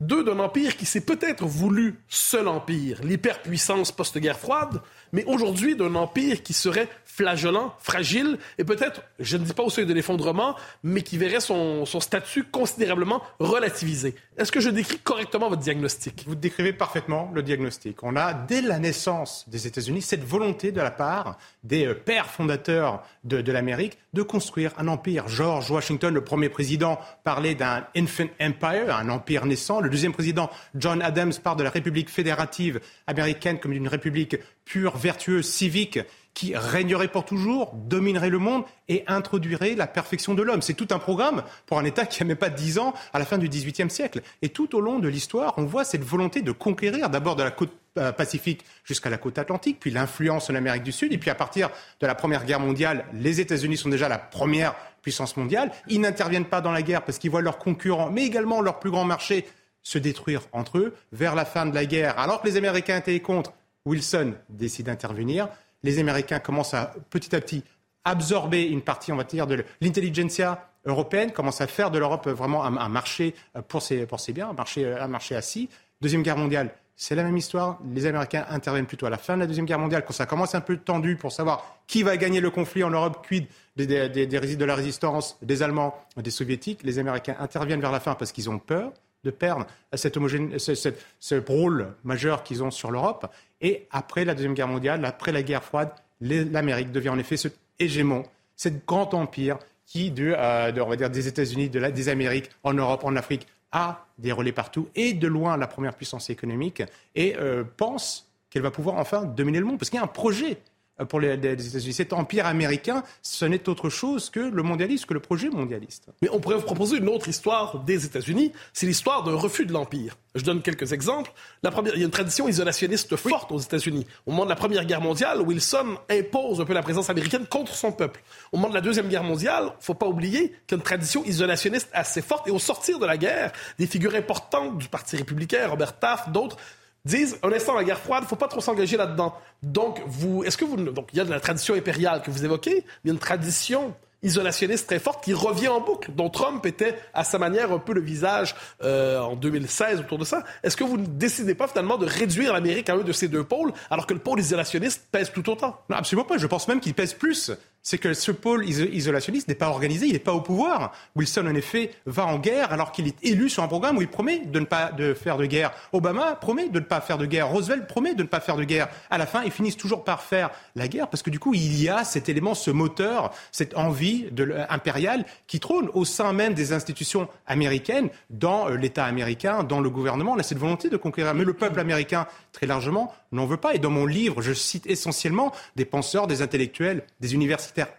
deux, d'un empire qui s'est peut-être voulu seul empire, l'hyperpuissance post-guerre froide, mais aujourd'hui d'un empire qui serait flagellant, fragile, et peut-être, je ne dis pas au seuil de l'effondrement, mais qui verrait son, statut considérablement relativisé. Est-ce que je décris correctement votre diagnostic? Vous décrivez parfaitement le diagnostic. On a, dès la naissance des États-Unis, cette volonté de la part des euh, pères fondateurs de, l'Amérique de construire un empire. George Washington, le premier président, parlait d'un infant empire, un empire naissant. Deuxième président, John Adams, parle de la République fédérative américaine comme d'une république pure, vertueuse, civique qui régnerait pour toujours, dominerait le monde et introduirait la perfection de l'homme. C'est tout un programme pour un État qui n'a même pas dix ans à la fin du XVIIIe siècle. Et tout au long de l'histoire, on voit cette volonté de conquérir d'abord de la côte euh, pacifique jusqu'à la côte atlantique, puis l'influence en Amérique du Sud, et puis à partir de la Première Guerre mondiale, les États-Unis sont déjà la première puissance mondiale. Ils n'interviennent pas dans la guerre parce qu'ils voient leurs concurrents, mais également leurs plus grands marchés se détruire entre eux. Vers la fin de la guerre, alors que les Américains étaient contre, Wilson décide d'intervenir les Américains commencent à petit à petit absorber une partie, on va dire, de l'intelligentsia européenne, commencent à faire de l'Europe vraiment un, marché pour ses, pour biens, un marché, un marché assis. Deuxième guerre mondiale, c'est la même histoire. Les Américains interviennent plutôt à la fin de la Deuxième Guerre mondiale, quand ça commence un peu tendu pour savoir qui va gagner le conflit en Europe, quid des, des, de la résistance des Allemands, des Soviétiques. Les Américains interviennent vers la fin parce qu'ils ont peur de perdre cette ce, rôle majeur qu'ils ont sur l'Europe. Et après la Deuxième Guerre mondiale, après la guerre froide, l'Amérique devient en effet ce hégémon, ce grand empire qui, de, euh, on va dire, des États-Unis, de des Amériques, en Europe, en Afrique, a des relais partout et de loin la première puissance économique et euh, pense qu'elle va pouvoir enfin dominer le monde parce qu'il y a un projet pour les, États-Unis. Cet empire américain, ce n'est autre chose que le mondialisme, que le projet mondialiste. Mais on pourrait vous proposer une autre histoire des États-Unis. C'est l'histoire d'un refus de l'empire. Je donne quelques exemples. La première, il y a une tradition isolationniste forte aux États-Unis. Au moment de la Première Guerre mondiale, Wilson impose un peu la présence américaine contre son peuple. Au moment de la Deuxième Guerre mondiale, il ne faut pas oublier qu'il y a une tradition isolationniste assez forte. Et au sortir de la guerre, des figures importantes du Parti républicain, Robert Taft, d'autres, disent un instant la guerre froide, faut pas trop s'engager là-dedans. Donc vous est-ce que vous donc il y a de la tradition impériale que vous évoquez, il y a une tradition isolationniste très forte qui revient en boucle, dont Trump était à sa manière un peu le visage euh, en 2016 autour de ça. Est-ce que vous ne décidez pas finalement de réduire l'Amérique à un de ces deux pôles, alors que le pôle isolationniste pèse tout autant? Non, absolument pas. Je pense même qu'il pèse plus c'est que ce pôle isolationniste n'est pas organisé, il n'est pas au pouvoir. Wilson, en effet, va en guerre alors qu'il est élu sur un programme où il promet de ne pas de faire de guerre. Obama promet de ne pas faire de guerre. Roosevelt promet de ne pas faire de guerre. À la fin, ils finissent toujours par faire la guerre parce que du coup, il y a cet élément, ce moteur, cette envie de, impériale qui trône au sein même des institutions américaines, dans euh, l'État américain, dans le gouvernement. On a cette volonté de conquérir. Mais le peuple américain, très largement, n'en veut pas. Et dans mon livre, je cite essentiellement des penseurs, des intellectuels, des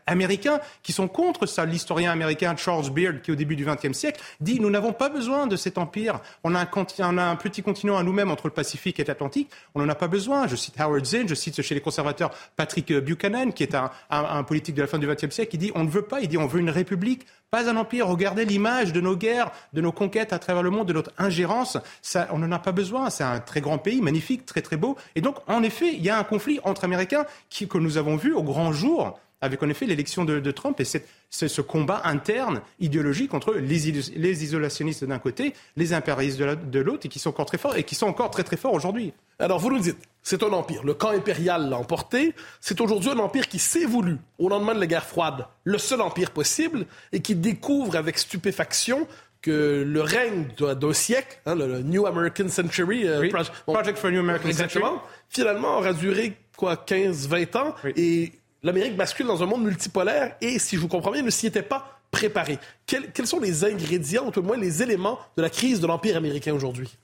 américains qui sont contre ça. L'historien américain Charles Beard, qui au début du XXe siècle, dit nous n'avons pas besoin de cet empire. On a un, petit continent à nous-mêmes entre le Pacifique et l'Atlantique. On n'en a pas besoin. Je cite Howard Zinn, je cite chez les conservateurs Patrick Buchanan, qui est un, politique de la fin du XXe siècle, qui dit on ne veut pas, il dit on veut une république pas un empire. Regardez l'image de nos guerres, de nos conquêtes à travers le monde, de notre ingérence. On n'en a pas besoin. C'est un très grand pays, magnifique, très très beau. Et donc, en effet, il y a un conflit entre Américains que nous avons vu au grand jour avec en effet l'élection de, Trump et cette, ce, combat interne idéologique entre les, les isolationnistes d'un côté, les impérialistes de l'autre, et qui sont encore très forts et qui sont encore très très forts aujourd'hui. Alors vous nous dites, c'est un empire. Le camp impérial l'a emporté. C'est aujourd'hui un empire qui s'est voulu, au lendemain de la guerre froide, le seul empire possible et qui découvre avec stupéfaction que le règne d'un siècle, hein, le, New American Century, euh, Project for New American Century, finalement aura duré quoi 15-20 ans et l'Amérique bascule dans un monde multipolaire et, si je vous comprends bien, ne s'y était pas préparé. Quels, quels sont les ingrédients, ou au moins les éléments de la crise de l'Empire américain aujourd'hui?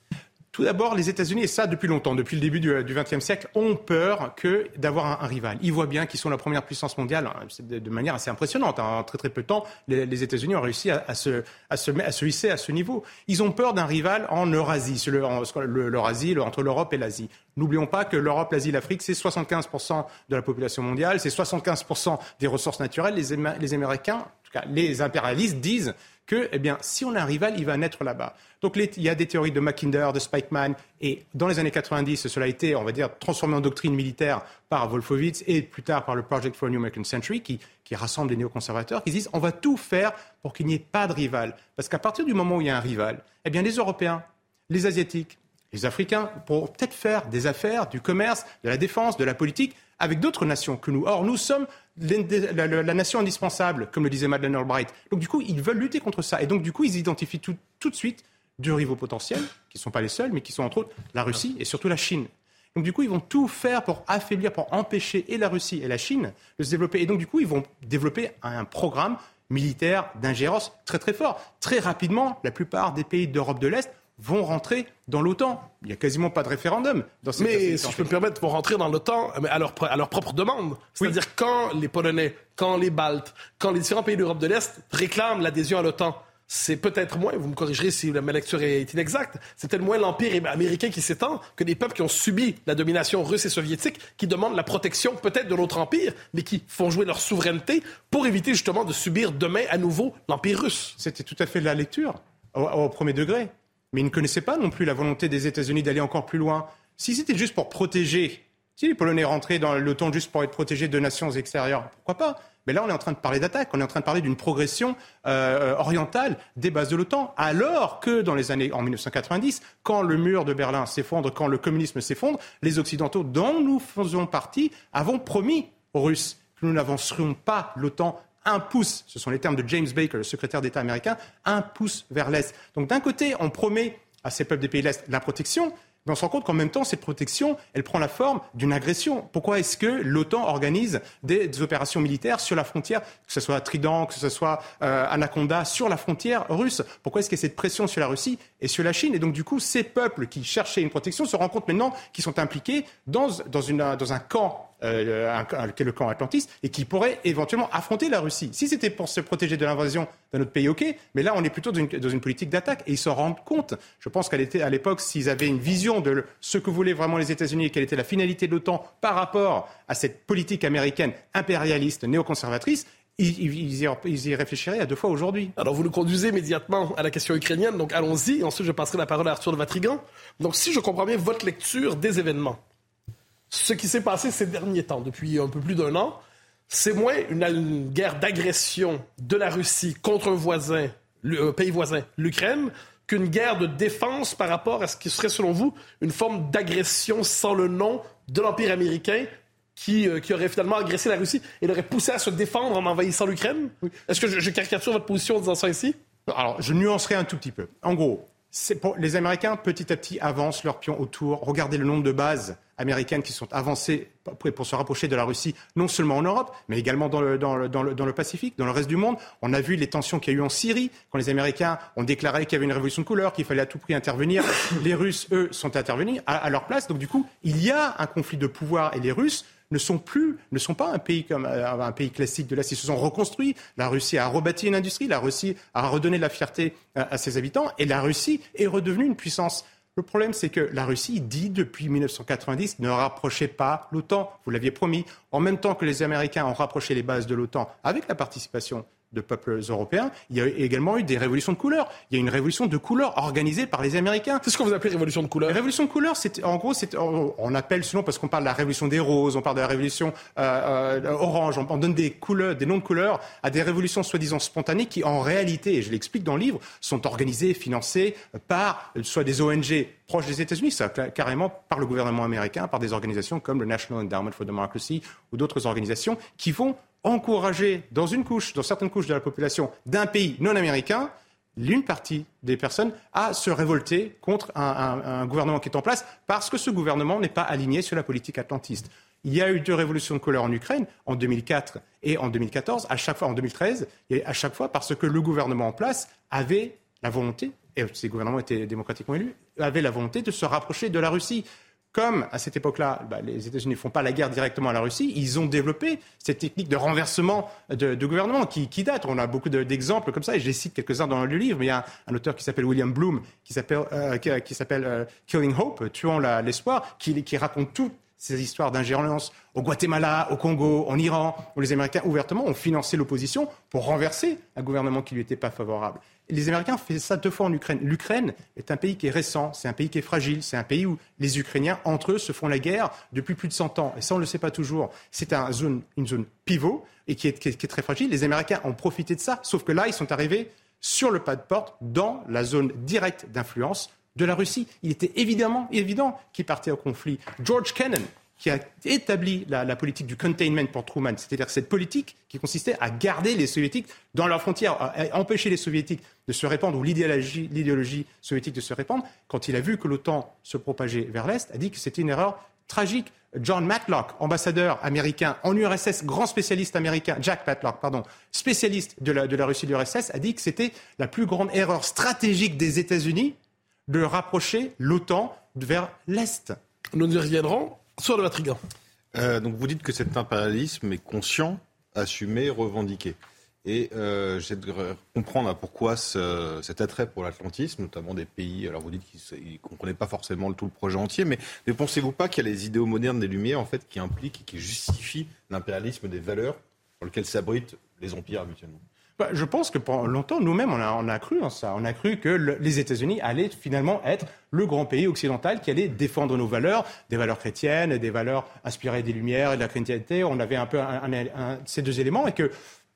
Tout d'abord, les États-Unis, et ça depuis longtemps, depuis le début du XXe siècle, ont peur que d'avoir un, rival. Ils voient bien qu'ils sont la première puissance mondiale hein, de, manière assez impressionnante. En très très peu de temps, les, États-Unis ont réussi à, se, à, se, à, se, hisser à ce niveau. Ils ont peur d'un rival en Eurasie, l'Eurasie entre l'Europe et l'Asie. N'oublions pas que l'Europe, l'Asie, l'Afrique, c'est 75% de la population mondiale, c'est 75% des ressources naturelles. Les, les Américains, en tout cas les impérialistes, disent que, eh bien, si on a un rival, il va naître là-bas. Donc il y a des théories de Mackinder, de Spikeman, et dans les années 90, cela a été, on va dire, transformé en doctrine militaire par Wolfowitz et plus tard par le Project for a New American Century, qui, qui rassemble des néoconservateurs, qui disent on va tout faire pour qu'il n'y ait pas de rival. Parce qu'à partir du moment où il y a un rival, eh bien, les Européens les Asiatiques, les Africains, pour peut-être faire des affaires, du commerce, de la défense, de la politique avec d'autres nations que nous. Or, nous sommes la, nation indispensable, comme le disait Madeleine Albright. Donc, du coup, ils veulent lutter contre ça. Et donc, du coup, ils identifient tout, tout de suite deux rivaux potentiels, qui ne sont pas les seuls, mais qui sont entre autres la Russie et surtout la Chine. Donc du coup, ils vont tout faire pour affaiblir, pour empêcher et la Russie et la Chine de se développer. Et donc du coup, ils vont développer un programme militaire d'ingérence très très fort. Très rapidement, la plupart des pays d'Europe de l'Est vont rentrer dans l'OTAN. Il n'y a quasiment pas de référendum. Dans ces mais si je peux me permettre, vont rentrer dans l'OTAN à leur, à leur propre demande. C'est-à-dire quand les Polonais, quand les Baltes, quand les différents pays d'Europe de l'Est réclament l'adhésion à l'OTAN, c'est peut-être moins, vous me corrigerez si ma lecture est inexacte, c'est peut-être moins l'Empire américain qui s'étend que des peuples qui ont subi la domination russe et soviétique, qui demandent la protection peut-être de notre empire, mais qui font jouer leur souveraineté pour éviter justement de subir demain à nouveau l'Empire russe. C'était tout à fait la lecture, au, premier degré. Mais ils ne connaissaient pas non plus la volonté des États-Unis d'aller encore plus loin. Si c'était juste pour protéger, si les Polonais rentraient dans l'OTAN juste pour être protégés de nations extérieures, pourquoi pas? Mais là, on est en train de parler d'attaque, on est en train de parler d'une progression euh, orientale des bases de l'OTAN, alors que dans les années en 1990, quand le mur de Berlin s'effondre, quand le communisme s'effondre, les Occidentaux, dont nous faisons partie, avons promis aux Russes que nous n'avancerions pas l'OTAN un pouce, ce sont les termes de James Baker, le secrétaire d'État américain, un pouce vers l'Est. Donc d'un côté, on promet à ces peuples des pays de l'Est la protection, mais on se rend compte qu'en même temps, cette protection, elle prend la forme d'une agression. Pourquoi est-ce que l'OTAN organise des, opérations militaires sur la frontière, que ce soit Trident, que ce soit euh, Anaconda, sur la frontière russe? Pourquoi est-ce qu'il y a cette pression sur la Russie et sur la Chine? Et donc, du coup, ces peuples qui cherchaient une protection se rendent compte maintenant qu'ils sont impliqués dans, dans, un camp euh, le camp atlantiste, et qui pourrait éventuellement affronter la Russie. Si c'était pour se protéger de l'invasion d'un autre pays, ok, mais là, on est plutôt dans une, dans une politique d'attaque, et ils s'en rendent compte. Je pense qu'à l'époque, s'ils avaient une vision de ce que voulaient vraiment les États-Unis et quelle était la finalité de l'OTAN par rapport à cette politique américaine impérialiste, néoconservatrice, ils, y, réfléchiraient à deux fois aujourd'hui. Alors vous nous conduisez immédiatement à la question ukrainienne, donc allons-y. Ensuite, je passerai la parole à Arthur de Vatrigan. Donc si je comprends bien votre lecture des événements, ce qui s'est passé ces derniers temps, depuis un peu plus d'un an, c'est moins une, guerre d'agression de la Russie contre un voisin, un pays voisin, l'Ukraine, qu'une guerre de défense par rapport à ce qui serait, selon vous, une forme d'agression sans le nom de l'Empire américain qui, euh, qui, aurait finalement agressé la Russie et l'aurait poussé à se défendre en envahissant l'Ukraine? Est-ce que je, je, caricature votre position en disant ça ici? Alors, je nuancerai un tout petit peu. En gros, les Américains, petit à petit, avancent leur pion autour. Regardez le nombre de bases américaines qui sont avancées pour se rapprocher de la Russie, non seulement en Europe, mais également dans le, dans le, Pacifique, dans le reste du monde. On a vu les tensions qu'il y a eu en Syrie, quand les Américains ont déclaré qu'il y avait une révolution de couleur, qu'il fallait à tout prix intervenir. Les Russes, eux, sont intervenus à leur place. Donc, du coup, il y a un conflit de pouvoir et les Russes ne sont plus, ne sont pas un pays comme euh, un pays classique de l'Est. Ils se sont reconstruits. La Russie a rebâti une industrie. La Russie a redonné de la fierté à, ses habitants. Et la Russie est redevenue une puissance. Le problème, c'est que la Russie dit depuis 1990 ne rapprochez pas l'OTAN. Vous l'aviez promis. En même temps que les Américains ont rapproché les bases de l'OTAN avec la participation de peuples européens, il y a également eu des révolutions de couleur. Il y a une révolution de couleur organisée par les Américains. C'est ce que vous appelez révolution de couleur Révolution de couleur, c'est en gros, c'est on appelle ce nom parce qu'on parle de la révolution des roses, on parle de la révolution euh, euh, orange, on, donne des couleurs, des noms de couleurs à des révolutions soi-disant spontanées qui, en réalité, et je l'explique dans le livre, sont organisées, financées par soit des ONG proches des États-Unis, ça carrément par le gouvernement américain, par des organisations comme le National Endowment for Democracy ou d'autres organisations qui vont encourager dans une couche, dans certaines couches de la population d'un pays non américain, l'une partie des personnes à se révolter contre un, gouvernement qui est en place parce que ce gouvernement n'est pas aligné sur la politique atlantiste. Il y a eu deux révolutions de couleur en Ukraine en 2004 et en 2014, à chaque fois en 2013, et à chaque fois parce que le gouvernement en place avait la volonté, et ces gouvernements étaient démocratiquement élus, avait la volonté de se rapprocher de la Russie comme à cette époque-là, bah, les États-Unis ne font pas la guerre directement à la Russie, ils ont développé cette technique de renversement de, gouvernement qui, date. On a beaucoup d'exemples comme ça, et je les cite quelques-uns dans le livre. Il y a un, auteur qui s'appelle William Bloom, qui s'appelle euh, euh, Killing Hope, tuant l'espoir, qui, qui raconte toutes ces histoires d'ingérence au Guatemala, au Congo, en Iran, où les Américains ouvertement ont financé l'opposition pour renverser un gouvernement qui lui était pas favorable les Américains font ça deux fois en Ukraine. L'Ukraine est un pays qui est récent, c'est un pays qui est fragile, c'est un pays où les Ukrainiens, entre eux, se font la guerre depuis plus de 100 ans. Et ça, on ne le sait pas toujours. C'est une zone pivot et qui est très fragile. Les Américains ont profité de ça, sauf que là, ils sont arrivés sur le pas de porte dans la zone directe d'influence de la Russie. Il était évidemment évident qu'il partait au conflit. George Kennan, qui a établi la, politique du containment pour Truman, c'est-à-dire cette politique qui consistait à garder les soviétiques dans leurs frontières, à empêcher les soviétiques de se répandre ou l'idéologie soviétique de se répandre, quand il a vu que l'OTAN se propageait vers l'Est, a dit que c'était une erreur tragique. John Matlock, ambassadeur américain en URSS, grand spécialiste américain, Jack Matlock, pardon, spécialiste de la, de la Russie de l'URSS, a dit que c'était la plus grande erreur stratégique des États-Unis de rapprocher l'OTAN vers l'Est. Nous y reviendrons. Sur le euh, donc vous dites que cet impérialisme est conscient, assumé, revendiqué. Et euh, j'aimerais comprendre pourquoi cet attrait pour l'atlantisme, notamment des pays, alors vous dites qu'ils ne comprenaient pas forcément tout le projet entier, mais ne pensez-vous pas qu'il y a les idéaux modernes des Lumières en fait, qui impliquent et qui justifient l'impérialisme des valeurs dans lesquelles s'abritent les empires habituellement? Bah, je pense que pendant longtemps, nous-mêmes, on a, cru en ça. On a cru que les États-Unis allaient finalement être le grand pays occidental qui allait défendre nos valeurs, des valeurs chrétiennes, des valeurs inspirées des Lumières et de la chrétienté. On avait un peu ces deux éléments et que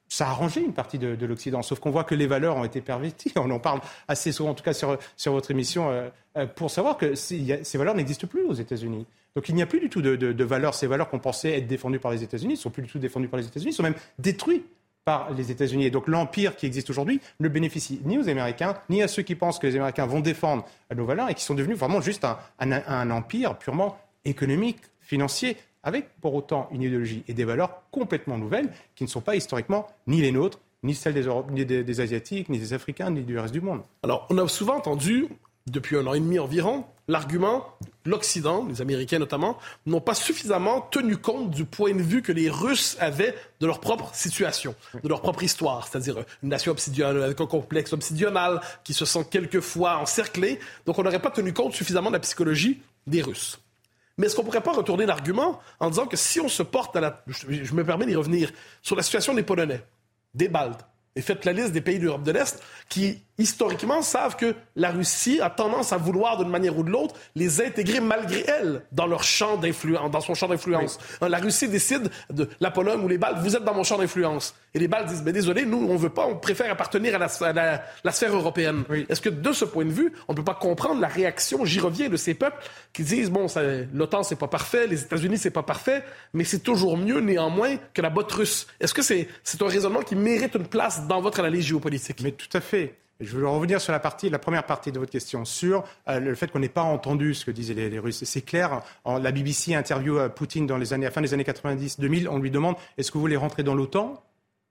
ça a arrangé une partie de, l'Occident. Sauf qu'on voit que les valeurs ont été perverties. On en parle assez souvent, en tout cas sur, sur votre émission, euh, euh, pour savoir que ces valeurs n'existent plus aux États-Unis. Donc il n'y a plus du tout de, de valeurs. Ces valeurs qu'on pensait être défendues par les États-Unis ne sont plus du tout défendues par les États-Unis, sont même détruites par les États-Unis. Et donc l'empire qui existe aujourd'hui ne bénéficie ni aux Américains, ni à ceux qui pensent que les Américains vont défendre nos valeurs et qui sont devenus vraiment juste un, empire purement économique, financier, avec pour autant une idéologie et des valeurs complètement nouvelles qui ne sont pas historiquement ni les nôtres, ni celles des, ni des Asiatiques, ni des Africains, ni du reste du monde. Alors, on a souvent entendu depuis un an et demi environ, l'argument, l'Occident, les Américains notamment, n'ont pas suffisamment tenu compte du point de vue que les Russes avaient de leur propre situation, de leur propre histoire, c'est-à-dire une nation obsidienne avec un complexe obsidional qui se sent quelquefois encerclé. Donc on n'aurait pas tenu compte suffisamment de la psychologie des Russes. Mais est-ce qu'on ne pourrait pas retourner l'argument en disant que si on se porte à la... Je me permets d'y revenir sur la situation des Polonais, des Baltes, et faites la liste des pays d'Europe de l'Est qui, historiquement, savent que la Russie a tendance à vouloir, d'une manière ou de l'autre, les intégrer malgré elle dans leur champ d'influence, dans son champ d'influence. Hein, la Russie décide de la Pologne ou les Baltes, vous êtes dans mon champ d'influence. Et les Baltes disent, mais désolé, nous, on veut pas, on préfère appartenir à la, la, sphère européenne. Est-ce que, de ce point de vue, on ne peut pas comprendre la réaction, j'y reviens, de ces peuples qui disent, bon, l'OTAN, c'est pas parfait, les États-Unis, c'est pas parfait, mais c'est toujours mieux, néanmoins, que la botte russe. Est-ce que c'est un raisonnement qui mérite une place dans votre analyse géopolitique. Mais tout à fait. Je veux revenir sur la, la première partie de votre question, sur euh, le fait qu'on n'ait pas entendu ce que disaient les, Russes. C'est clair, la BBC interview euh, Poutine dans les années, à fin des années 90-2000, on lui demande est-ce que vous voulez rentrer dans l'OTAN?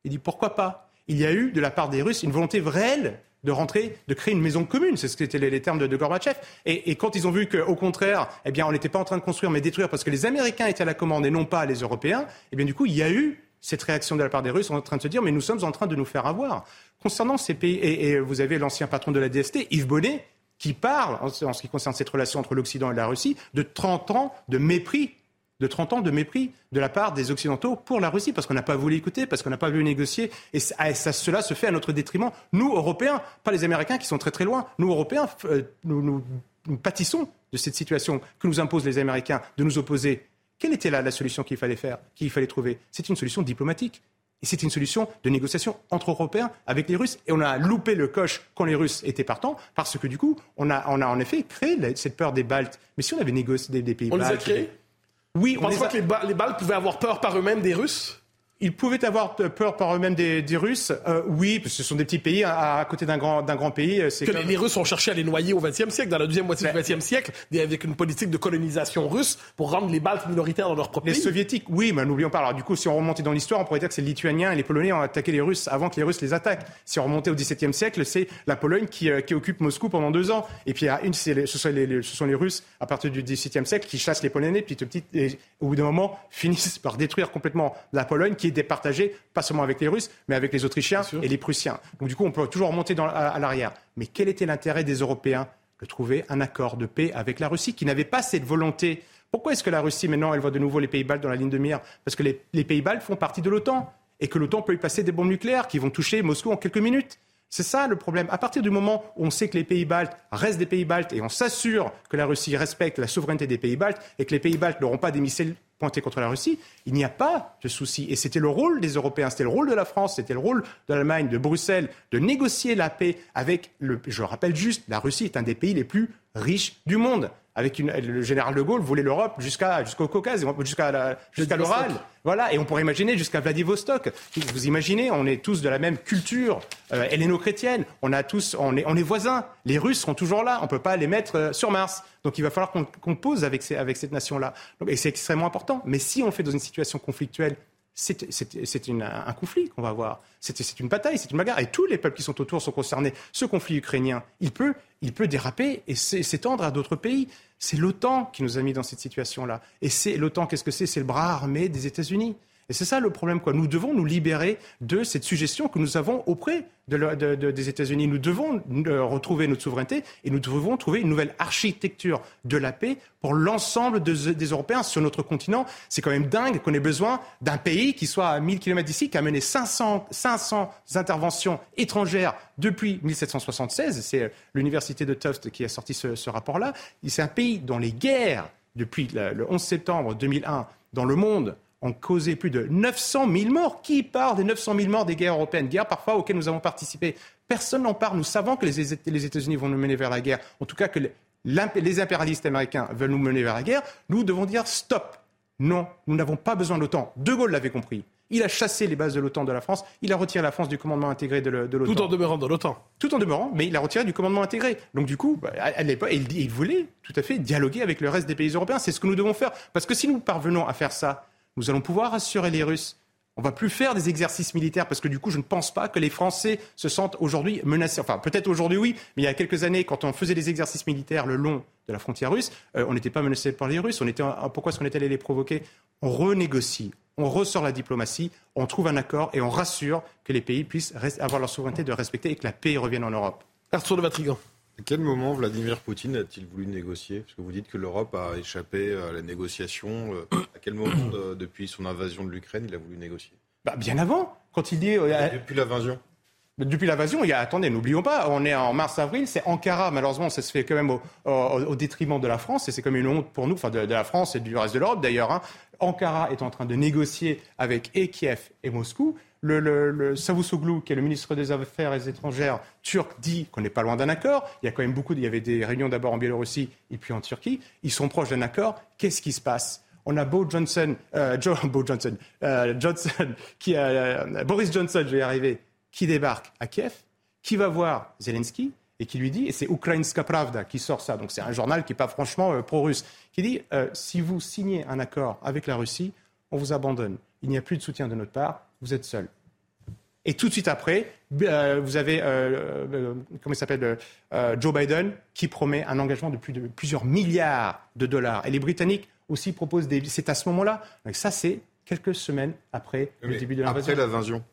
Il dit pourquoi pas? Il y a eu de la part des Russes une volonté réelle de rentrer, de créer une maison commune. C'est ce que étaient les, termes de, de Gorbatchev. Et, quand ils ont vu qu'au contraire, eh bien, on n'était pas en train de construire mais détruire parce que les Américains étaient à la commande et non pas les Européens, eh bien, du coup, il y a eu cette réaction de la part des Russes en train de se dire mais nous sommes en train de nous faire avoir. Concernant ces pays, et, vous avez l'ancien patron de la DST, Yves Bonnet, qui parle, en, ce qui concerne cette relation entre l'Occident et la Russie, de 30 ans de mépris de 30 ans de mépris de la part des Occidentaux pour la Russie, parce qu'on n'a pas voulu écouter, parce qu'on n'a pas voulu négocier, et cela se fait à notre détriment. Nous, Européens, pas les Américains qui sont très très loin, nous, Européens, euh, nous, nous pâtissons de cette situation que nous imposent les Américains de nous opposer quelle était là la solution qu'il fallait faire, qu'il fallait trouver? C'est une solution diplomatique. Et c'est une solution de négociation entre Européens avec les Russes. Et on a loupé le coche quand les Russes étaient partants, parce que du coup, on a, on a en effet créé cette peur des Baltes. Mais si on avait négocié des, pays on baltes. Les a créés? Oui, on, pense pas que les, les Baltes pouvaient avoir peur par eux-mêmes des Russes? Ils pouvaient avoir peur par eux-mêmes des, Russes. Euh, oui, parce que ce sont des petits pays à, côté d'un grand, d'un grand pays. Euh, que les Russes ont cherché à les noyer au XXe siècle, dans la deuxième moitié du XXe siècle, avec une politique de colonisation russe pour rendre les Baltes minoritaires dans leur propre pays. Les Soviétiques, oui, mais n'oublions pas. Alors du coup, si on remontait dans l'histoire, on pourrait dire que c'est les Lituaniens et les Polonais ont attaqué les Russes avant que les Russes les attaquent. Si on remontait au XVIIe siècle, c'est la Pologne qui, euh, qui, occupe Moscou pendant deux ans. Et puis une, ce, sont les, ce sont les Russes à partir du XVIIe siècle qui chassent les Polonais petit à petit, et au bout d'un moment finissent par détruire complètement la Pologne qui est départagée pas seulement avec les Russes, mais avec les Autrichiens et les Prussiens. Donc du coup, on peut toujours remonter dans, à, l'arrière. Mais quel était l'intérêt des Européens de trouver un accord de paix avec la Russie qui n'avait pas cette volonté? Pourquoi est-ce que la Russie, maintenant, elle voit de nouveau les pays baltes dans la ligne de mire? Parce que les, les pays baltes font partie de l'OTAN et que l'OTAN peut y passer des bombes nucléaires qui vont toucher Moscou en quelques minutes. C'est ça le problème. À partir du moment où on sait que les pays baltes restent des pays baltes et on s'assure que la Russie respecte la souveraineté des pays baltes et que les pays baltes n'auront pas des missiles pointés contre la Russie, il n'y a pas de souci. Et c'était le rôle des Européens, c'était le rôle de la France, c'était le rôle de l'Allemagne, de Bruxelles, de négocier la paix avec le. Je rappelle juste, la Russie est un des pays les plus riches du monde avec une, le général de Gaulle voulait l'Europe jusqu'à jusqu'au Caucase, jusqu'à jusqu'à l'Oral. Voilà, et on pourrait imaginer jusqu'à Vladivostok. Vous imaginez, on est tous de la même culture euh, helléno-chrétienne. On a tous, on est, on est voisins. Les Russes seront toujours là. On peut pas les mettre euh, sur Mars. Donc il va falloir qu'on pose avec, ces, avec cette nation-là. Et c'est extrêmement important. Mais si on le fait dans une situation conflictuelle c'est un conflit qu'on va avoir. C'est une bataille, c'est une bagarre. Et tous les peuples qui sont autour sont concernés. Ce conflit ukrainien, il peut, il peut déraper et s'étendre à d'autres pays. C'est l'OTAN qui nous a mis dans cette situation-là. Et c'est l'OTAN, qu'est-ce que c'est? C'est le bras armé des États-Unis. Et c'est ça le problème. Nous devons nous libérer de cette suggestion que nous avons auprès des États-Unis. Nous devons euh, retrouver notre souveraineté et nous devons trouver une nouvelle architecture de la paix pour l'ensemble des Européens sur notre continent. C'est quand même dingue qu'on ait besoin d'un pays qui soit à 1000 km d'ici, qui a mené 500, 500 interventions étrangères depuis 1776. C'est euh, l'université de Tufts qui a sorti ce, ce rapport-là. C'est un pays dont les guerres, depuis le 11 septembre 2001, dans le monde, ont causé plus de 900 000 morts. Qui parle des 900 000 morts des guerres européennes? Guerres parfois auxquelles nous avons participé. Personne n'en parle. Nous savons que les, États-Unis vont nous mener vers la guerre. En tout cas, que les impérialistes américains veulent nous mener vers la guerre. Nous devons dire stop. Non, nous n'avons pas besoin de l'OTAN. De Gaulle l'avait compris. Il a chassé les bases de l'OTAN de la France. Il a retiré la France du commandement intégré de l'OTAN. Tout en demeurant dans l'OTAN. Tout en demeurant, mais il a retiré du commandement intégré. Donc du coup, bah, à l'époque, il, il voulait tout à fait dialoguer avec le reste des pays européens. C'est ce que nous devons faire. Parce que si nous parvenons à faire ça, nous allons pouvoir assurer les Russes. On va plus faire des exercices militaires parce que du coup, je ne pense pas que les Français se sentent aujourd'hui menacés. Enfin, peut-être aujourd'hui oui, mais il y a quelques années, quand on faisait des exercices militaires le long de la frontière russe, euh, on n'était pas menacé par les Russes. On était, pourquoi est-ce qu'on est allé les provoquer? On renégocie, on ressort la diplomatie, on trouve un accord et on rassure que les pays puissent avoir leur souveraineté de respecter et que la paix revienne en Europe. Arthur de Vatrigan. À quel moment Vladimir Poutine a-t-il voulu négocier? Parce que vous dites que l'Europe a échappé à la négociation. Euh, à quel moment, depuis son invasion de l'Ukraine, il a voulu négocier? Bah, Bien avant. Quand il dit. Euh, depuis l'invasion depuis l'invasion, il y a, attendez, n'oublions pas, on est en mars-avril, c'est Ankara, malheureusement, ça se fait quand même au, détriment de la France, et c'est comme une honte pour nous, enfin de, la France et du reste de l'Europe d'ailleurs. Hein. Ankara est en train de négocier avec et Kiev et Moscou, le, le, le qui est le ministre des Affaires étrangères turc, dit qu'on n'est pas loin d'un accord. Il y a quand même beaucoup. Il y avait des réunions d'abord en Biélorussie et puis en Turquie. Ils sont proches d'un accord. Qu'est-ce qui se passe? On a Bo Johnson, euh, Johnson, euh, Johnson, qui euh, Boris Johnson, je vais y arriver, qui débarque à Kiev, qui va voir Zelensky et qui lui dit, et c'est Ukrainska Pravda qui sort ça, donc c'est un journal qui n'est pas franchement pro-russe, qui dit si vous signez un accord avec la Russie, on vous abandonne. Il n'y a plus de soutien de notre part, vous êtes seul. Et tout de suite après, euh, vous avez, euh, euh, comment il s'appelle, Joe Biden, qui promet un engagement de, plus de plusieurs milliards de dollars. Et les Britanniques aussi proposent des... C'est à ce moment-là. Donc ça, c'est quelques semaines après le début de l'invasion. Après l'invasion.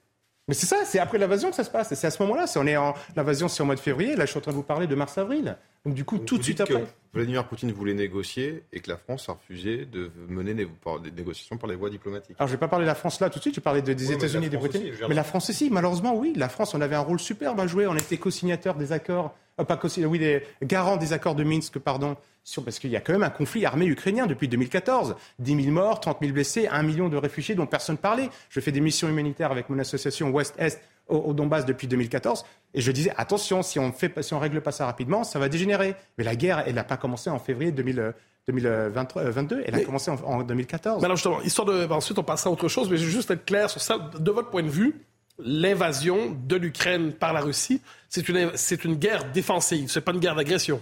Mais c'est ça, c'est après l'invasion que ça se passe. C'est à ce moment-là. On est en l'invasion, c'est au mois de février. Là, je suis en train de vous parler de mars-avril. Donc du coup, tout de suite après. Vladimir Poutine voulait négocier et que la France a refusé de mener des, négociations par les voies diplomatiques. Alors je vais pas parler de la France là tout de suite. Je vais parler des États-Unis et des Britanniques. mais la France aussi, malheureusement, oui. La France, on avait un rôle superbe à jouer. On était co-signataire des accords, euh, pas co oui, des garants des accords de Minsk, pardon parce qu'il y a quand même un conflit armé ukrainien depuis 2014. 10 000 morts, 30 000 blessés, 1 million de réfugiés dont personne ne parlait. Je fais des missions humanitaires avec mon association Ouest-Est au, Donbass depuis 2014. Et je disais, attention, si on ne règle pas ça rapidement, ça va dégénérer. Mais la guerre, elle n'a pas commencé en février 2022, elle a commencé en, 2014. Mais alors justement, histoire de, ensuite on passera à autre chose, mais je vais juste être clair sur ça. De votre point de vue, l'invasion de l'Ukraine par la Russie, c'est une, une guerre défensive, c'est pas une guerre d'agression.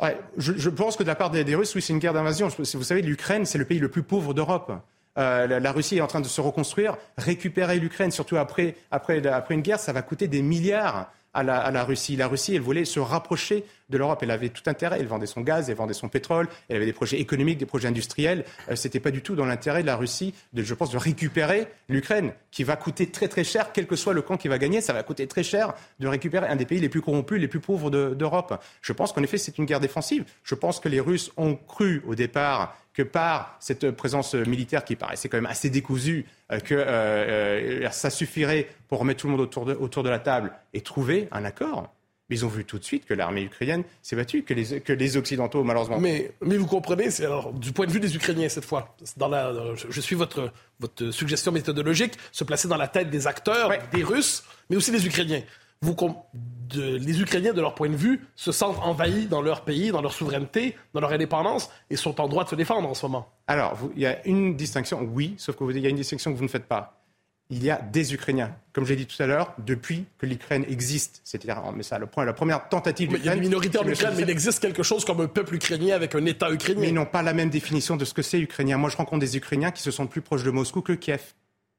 Ouais, je, pense que de la part des, Russes, oui, c'est une guerre d'invasion. Vous savez, l'Ukraine, c'est le pays le plus pauvre d'Europe. Euh, la, Russie est en train de se reconstruire. Récupérer l'Ukraine, surtout après, après, après, une guerre, ça va coûter des milliards à la, Russie. La Russie, elle voulait se rapprocher de l'Europe. Elle avait tout intérêt. Elle vendait son gaz, elle vendait son pétrole. Elle avait des projets économiques, des projets industriels. Euh, C'était pas du tout dans l'intérêt de la Russie, de, je pense, de récupérer l'Ukraine, qui va coûter très très cher, quel que soit le camp qui va gagner. Ça va coûter très cher de récupérer un des pays les plus corrompus, les plus pauvres d'Europe. je pense qu'en effet, c'est une guerre défensive. Je pense que les Russes ont cru au départ que par cette présence militaire qui paraissait quand même assez décousue, euh, que euh, euh, ça suffirait pour remettre tout le monde autour de, autour de la table et trouver un accord. Mais ils ont vu tout de suite que l'armée ukrainienne s'est battue, que les, que les Occidentaux, malheureusement. Mais, mais vous comprenez, c'est alors du point de vue des Ukrainiens cette fois. Dans la, je suis votre, votre suggestion méthodologique, se placer dans la tête des acteurs, des Russes, mais aussi des Ukrainiens. Vous, les Ukrainiens, de leur point de vue, se sentent envahis dans leur pays, dans leur souveraineté, dans leur indépendance, et sont en droit de se défendre en ce moment. Alors, il y a une distinction, oui, sauf que vous, il y a une distinction que vous ne faites pas. Il y a des Ukrainiens, comme j'ai dit tout à l'heure, depuis que l'Ukraine existe. C'est-à-dire, mais ça, la première tentative Il y a une minorité en Ukraine, mais il existe quelque chose comme un peuple ukrainien avec un État ukrainien. Mais ils n'ont pas la même définition de ce que c'est ukrainien. Moi, je rencontre des Ukrainiens qui se sentent plus proches de Moscou que Kiev.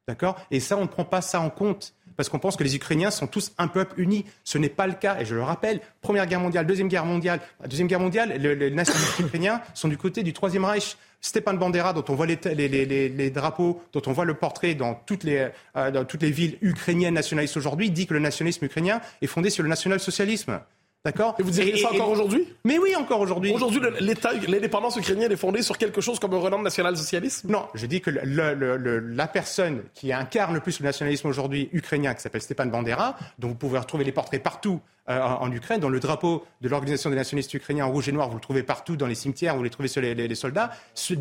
D'accord? Et ça, on ne prend pas ça en compte parce qu'on pense que les Ukrainiens sont tous un peuple uni. Ce n'est pas le cas. Et je le rappelle, Première Guerre mondiale, Deuxième Guerre mondiale, Deuxième Guerre mondiale, les nationalistes ukrainiens sont du côté du Troisième Reich. Stepan Bandera, dont on voit les, drapeaux, dont on voit le portrait dans toutes les, euh, dans toutes les villes ukrainiennes nationalistes aujourd'hui, dit que le nationalisme ukrainien est fondé sur le national-socialisme. D'accord Et vous diriez ça encore aujourd'hui Mais oui, encore aujourd'hui. Aujourd'hui, l'indépendance ukrainienne est fondée sur quelque chose comme un renom national-socialisme? Non, je dis que la personne qui incarne le plus le nationalisme aujourd'hui ukrainien, qui s'appelle Stepan Bandera, dont vous pouvez retrouver les portraits partout euh, en Ukraine, dans le drapeau de l'Organisation des nationalistes ukrainiens en rouge et noir, vous le trouvez partout dans les cimetières, vous le trouvez sur les, soldats,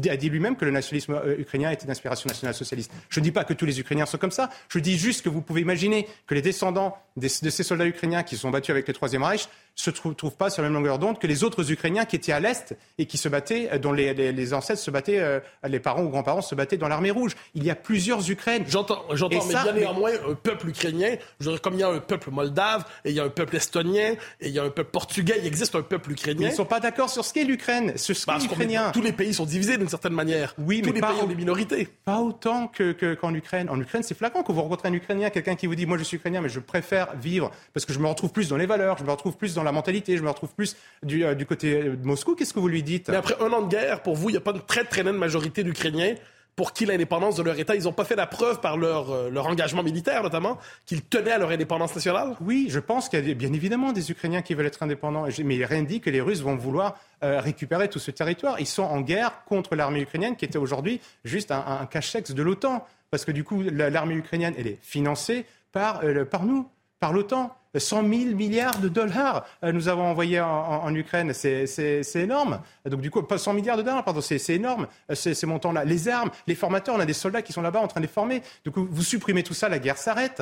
a dit lui-même que le nationalisme euh, ukrainien était d'inspiration nationale socialiste. Je ne dis pas que tous les Ukrainiens sont comme ça, je dis juste que vous pouvez imaginer que les descendants de ces soldats ukrainiens qui se sont battus avec le Troisième Reich se trouvent, pas sur la même longueur d'onde que les autres Ukrainiens qui étaient à l'Est et qui se battaient, euh, dont les, ancêtres se battaient, les parents ou grands-parents se battaient dans l'armée rouge. Il y a plusieurs Ukraines. J'entends, j'entends, mais bien néanmoins, un peuple ukrainien, comme il y a un peuple moldave et il y a un peuple estonien et il y a un peuple portugais, il existe un peuple ukrainien. ils ne sont pas d'accord sur ce qu'est l'Ukraine, ce qu'est l'Ukrainien. Tous les pays sont divisés d'une certaine manière. Oui, tous les pays ont des minorités. Pas autant que, qu'en Ukraine. En Ukraine, c'est flagrant quand vous rencontrez un Ukrainien, quelqu'un qui vous dit, moi je suis Ukrainien, mais je préfère vivre parce que je me retrouve plus dans les valeurs, je me retrouve plus dans la mentalité, je me retrouve plus du, euh, du côté de Moscou. Qu'est-ce que vous lui dites? Mais après un an de guerre, pour vous, il n'y a pas une très très nette majorité d'Ukrainiens pour qui l'indépendance de leur État, ils n'ont pas fait la preuve par leur, euh, leur engagement militaire notamment, qu'ils tenaient à leur indépendance nationale? Oui, je pense qu'il y a bien évidemment des Ukrainiens qui veulent être indépendants, mais rien ne dit que les Russes vont vouloir euh, récupérer tout ce territoire. Ils sont en guerre contre l'armée ukrainienne qui était aujourd'hui juste un, un cachex de l'OTAN, parce que du coup l'armée ukrainienne, elle est financée par, euh, par nous, par l'OTAN. 100 000 milliards de dollars euh, nous avons envoyés en, Ukraine. C'est énorme. Donc du coup, pas 100 milliards de dollars, pardon, c'est énorme euh, ces, montants-là. Les armes, les formateurs, on a des soldats qui sont là-bas en train de les former. Coup, vous supprimez tout ça, la guerre s'arrête.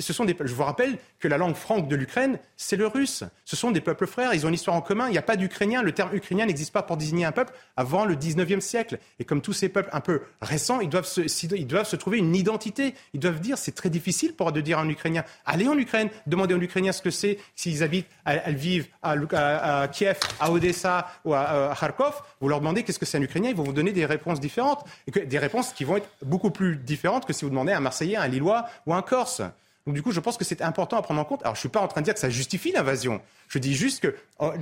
Ce sont des, je vous rappelle que la langue franque de l'Ukraine, c'est le russe. Ce sont des peuples frères, ils ont une histoire en commun. Il n'y a pas d'Ukrainien. Le terme ukrainien n'existe pas pour désigner un peuple avant le 19e siècle. Et comme tous ces peuples un peu récents, ils doivent se, ils doivent se trouver une identité. Ils doivent dire, c'est très difficile pour de dire un Ukrainien, allez en Ukraine, demandez aux Ukrainiens ce que c'est, s'ils habitent, elles vivent à, Kiev, à Odessa ou à, Kharkov, vous leur demandez qu'est-ce que c'est un Ukrainien, ils vont vous donner des réponses différentes. Et des réponses qui vont être beaucoup plus différentes que si vous demandez à un Marseillais, un Lillois ou un Corse. Donc du coup, je pense que c'est important à prendre en compte. Alors, je suis pas en train de dire que ça justifie l'invasion. Je dis juste que oh,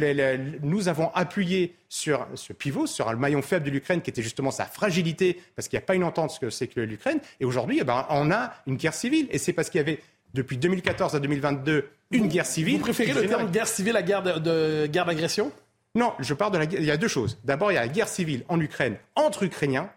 nous avons appuyé sur ce pivot, sur le maillon faible de l'Ukraine, qui était justement sa fragilité, parce qu'il n'y a pas une entente ce que c'est que l'Ukraine. Et aujourd'hui, eh ben, on a une guerre civile. Et c'est parce qu'il y avait, depuis 2014 à 2022, une guerre civile. Vous préférez le terme guerre civile à guerre de, guerre d'agression? Non, je parle de la guerre. Il y a deux choses. D'abord, il y a la guerre civile en Ukraine entre Ukrainiens,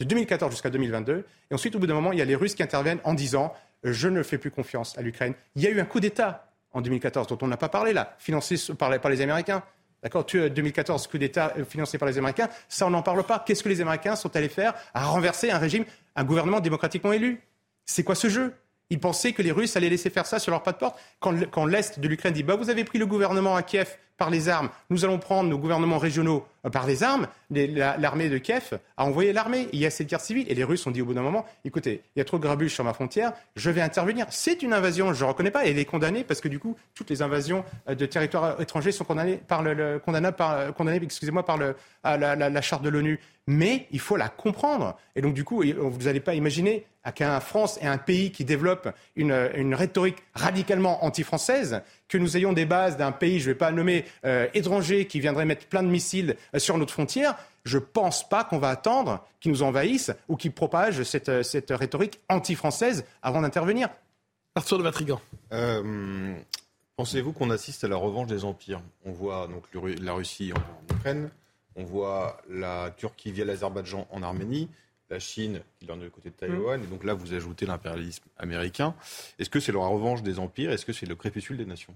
de 2014 jusqu'à 2022. Et ensuite, au bout d'un moment, il y a les Russes qui interviennent en disant je ne fais plus confiance à l'Ukraine. Il y a eu un coup d'État en 2014 dont on n'a pas parlé là, financé par, les Américains. D'accord? 2014, coup d'État euh, financé par les Américains, ça on n'en parle pas. Qu'est-ce que les Américains sont allés faire à renverser un régime, un gouvernement démocratiquement élu? C'est quoi ce jeu? Ils pensaient que les Russes allaient laisser faire ça sur leur pas de porte. Quand, l'Est de l'Ukraine dit bah, Vous avez pris le gouvernement à Kiev par les armes, nous allons prendre nos gouvernements régionaux euh, par les armes, l'armée de Kiev a envoyé l'armée. Il y a cette guerre civile. Et les Russes ont dit au bout d'un moment Écoutez, il y a trop de grabuge sur ma frontière, je vais intervenir. C'est une invasion, je ne reconnais pas. Elle est condamnée parce que du coup, toutes les invasions euh, de territoires étrangers sont condamnées par le, par, condamnées, excusez-moi, par le, la, charte de l'ONU mais il faut la comprendre. Et donc, du coup, vous n'allez pas imaginer qu'un France est un pays qui développe une, rhétorique radicalement anti-française, que nous ayons des bases d'un pays, je ne vais pas nommer, euh, étranger, qui viendrait mettre plein de missiles euh, sur notre frontière, je ne pense pas qu'on va attendre qu'ils nous envahissent ou qu'ils propagent cette, euh, rhétorique anti-française avant d'intervenir. Arthur de Vatrigan. Pensez-vous qu'on assiste à la revanche des empires? On voit donc la Russie en Ukraine, on voit la Turquie via l'Azerbaïdjan en Arménie, la Chine qui est du côté de Taïwan, mm. et donc là vous ajoutez l'impérialisme américain. Est-ce que c'est la revanche des empires? Est-ce que c'est le crépuscule des nations?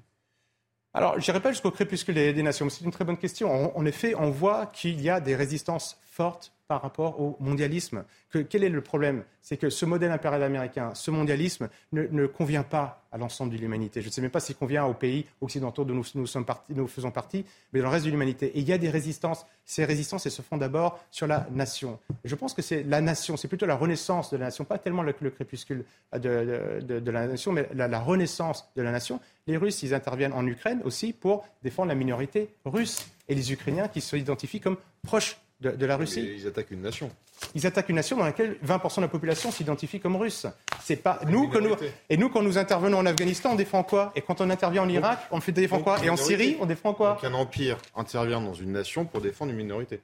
Alors, je n'irai pas jusqu'au crépuscule des, nations, mais c'est une très bonne question. En, effet, on voit qu'il y a des résistances fortes par rapport au mondialisme. quel est le problème? C'est que ce modèle impérial américain, ce mondialisme, ne, convient pas à l'ensemble de l'humanité. Je ne sais même pas s'il convient aux pays occidentaux dont nous, nous faisons partie, mais dans le reste de l'humanité. Et il y a des résistances. Ces résistances, elles se font d'abord sur la nation. je pense que c'est la nation, c'est plutôt la renaissance de la nation, pas tellement le, crépuscule de, la nation, mais la, renaissance de la nation. Les Russes, ils interviennent en Ukraine aussi pour défendre la minorité russe. Et les Ukrainiens qui s'identifient comme proches de, la Russie. ils attaquent une nation. Ils attaquent une nation dans laquelle 20% de la population s'identifie comme russe. C'est pas nous que nous et nous quand nous intervenons en Afghanistan, on défend quoi? Et quand on intervient en Irak, on fait défend quoi? Et en Syrie, on défend quoi? Qu'un empire intervient dans une nation pour défendre une minorité.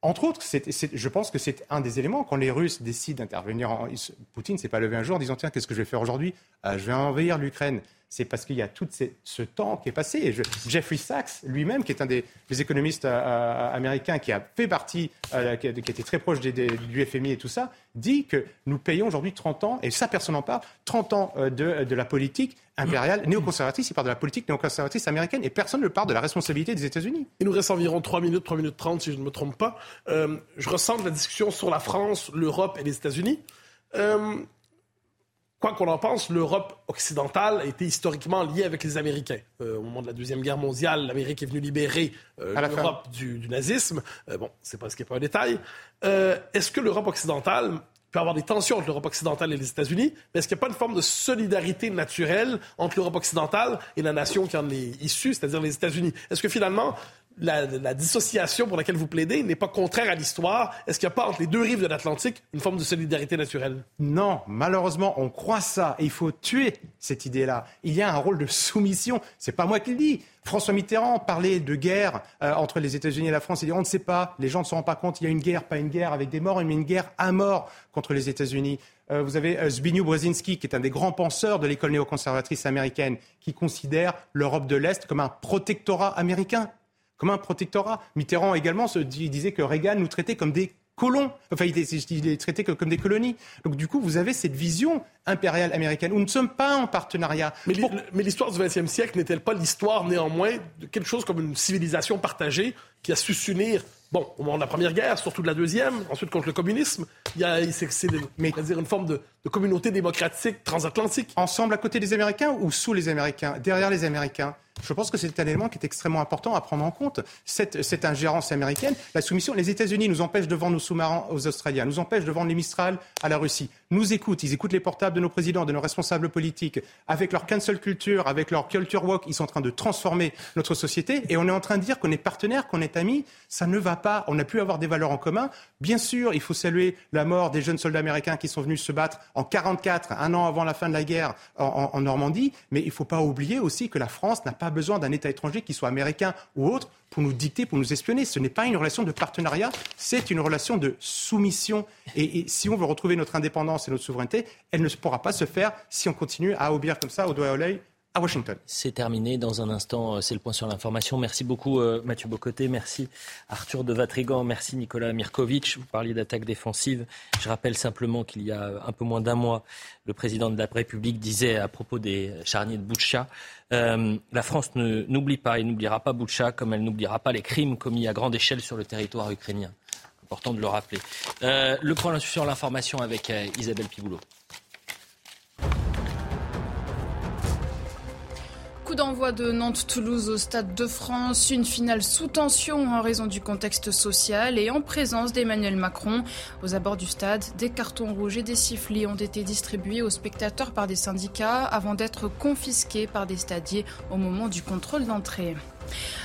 Entre autres, je pense que c'est un des éléments. Quand les Russes décident d'intervenir, en, Poutine s'est pas levé un jour en disant tiens qu'est-ce que je vais faire aujourd'hui? Euh, Je vais envahir l'Ukraine c'est parce qu'il y a tout ce temps qui est passé. Jeffrey Sachs, lui-même, qui est un des, économistes euh, euh, américains qui a fait partie, euh, qui, été très proche du FMI et tout ça, dit que nous payons aujourd'hui 30 ans, et ça personne n'en parle, 30 ans de, la politique impériale néoconservatrice. Il parle de la politique néoconservatrice américaine et personne ne parle de la responsabilité des États-Unis. Il nous reste environ 3 minutes, 3 minutes 30 si je ne me trompe pas. je ressens la discussion sur la France, l'Europe et les États-Unis. Quoi qu'on en pense, l'Europe occidentale a été historiquement liée avec les Américains. Euh, au moment de la Deuxième Guerre mondiale, l'Amérique est venue libérer euh, l'Europe du, nazisme. Euh, bon, c'est pas ce qui est pas un détail. est-ce que l'Europe occidentale peut avoir des tensions entre l'Europe occidentale et les États-Unis, mais est-ce qu'il n'y a pas une forme de solidarité naturelle entre l'Europe occidentale et la nation qui en est issue, c'est-à-dire les États-Unis? Est-ce que finalement, la, dissociation pour laquelle vous plaidez n'est pas contraire à l'histoire? Est-ce qu'il n'y a pas entre les deux rives de l'Atlantique une forme de solidarité naturelle? Non, malheureusement, on croit ça et il faut tuer cette idée-là. Il y a un rôle de soumission. C'est pas moi qui le dis. François Mitterrand parlait de guerre euh, entre les États-Unis et la France. Il dit on ne sait pas, les gens ne se rendent pas compte. Il y a une guerre, pas une guerre avec des morts, mais une guerre à mort contre les États-Unis. Euh, vous avez euh, Zbigniew Brzezinski, qui est un des grands penseurs de l'école néoconservatrice américaine, qui considère l'Europe de l'Est comme un protectorat américain comme un protectorat. Mitterrand également se disait que Reagan nous traitait comme des colons. Enfin, il est, traité comme des colonies. Donc, du coup, vous avez cette vision impériale américaine nous ne sommes pas en partenariat. Mais l'histoire du XXe siècle n'est-elle pas l'histoire, néanmoins, de quelque chose comme une civilisation partagée qui a su s'unir Bon, au moment de la Première Guerre, surtout de la Deuxième, ensuite contre le communisme, il y a c'est, dire une forme de, de, communauté démocratique transatlantique. Ensemble à côté des Américains ou sous les Américains, derrière les Américains? Je pense que c'est un élément qui est extrêmement important à prendre en compte. Cette, cette ingérence américaine, la soumission, les États-Unis nous empêchent de vendre nos sous-marins aux Australiens, nous empêchent de vendre les Mistral à la Russie, nous écoutent, ils écoutent les portables de nos présidents, de nos responsables politiques, avec leur cancel culture, avec leur culture walk, ils sont en train de transformer notre société et on est en train de dire qu'on est partenaire, qu'on est amis. Ça ne va pas. On a pu avoir des valeurs en commun. Bien sûr, il faut saluer la mort des jeunes soldats américains qui sont venus se battre en 44, un an avant la fin de la guerre en, Normandie, mais il ne faut pas oublier aussi que la France n'a pas besoin d'un État étranger, qu'il soit américain ou autre, pour nous dicter, pour nous espionner. Ce n'est pas une relation de partenariat, c'est une relation de soumission. Et, si on veut retrouver notre indépendance et notre souveraineté, elle ne pourra pas se faire si on continue à obéir comme ça au doigt et au l'œil C'est terminé. Dans un instant, euh, c'est le point sur l'information. Merci beaucoup euh, Mathieu Bocoté. Merci Arthur de Vatrigan. Merci Nicolas Mirkovic. Vous parliez d'attaque défensive. Je rappelle simplement qu'il y a un peu moins d'un mois, le président de la République disait à propos des charniers de Boutcha, euh, la France n'oublie pas et n'oubliera pas Boutcha comme elle n'oubliera pas les crimes commis à grande échelle sur le territoire ukrainien. Important de le rappeler. le point sur l'information avec Isabelle Piboulot. Coup d'envoi de Nantes-Toulouse au Stade de France, une finale sous tension en raison du contexte social et en présence d'Emmanuel Macron. Aux abords du stade, des cartons rouges et des sifflets ont été distribués aux spectateurs par des syndicats avant d'être confisqués par des stadiers au moment du contrôle d'entrée.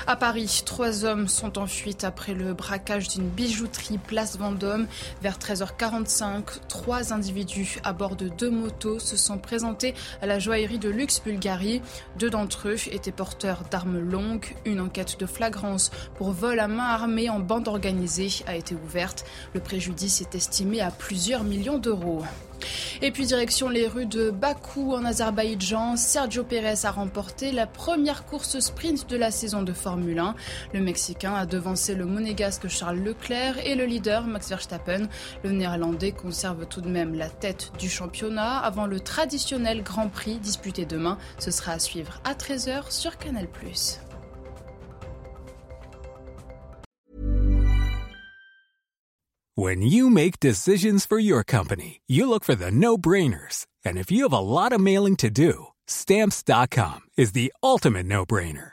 À Paris, trois hommes sont en fuite après le braquage d'une bijouterie place Vendôme. Vers 13h45, trois individus à bord de deux motos se sont présentés à la joaillerie de luxe Bulgarie. Deux d'entre eux étaient porteurs d'armes longues. Une enquête de flagrance pour vol à main armée en bande organisée a été ouverte. Le préjudice est estimé à plusieurs millions d'euros. Et puis direction les rues de Bakou en Azerbaïdjan, Sergio Pérez a remporté la première course sprint de la saison de Formule 1. Le Mexicain a devancé le monégasque Charles Leclerc et le leader Max Verstappen. Le Néerlandais conserve tout de même la tête du championnat avant le traditionnel Grand Prix disputé demain. Ce sera à suivre à 13h sur Canal+. When you make decisions for your company, you look for the no-brainers. And if you have a lot of mailing to do, stamps.com is the ultimate no-brainer.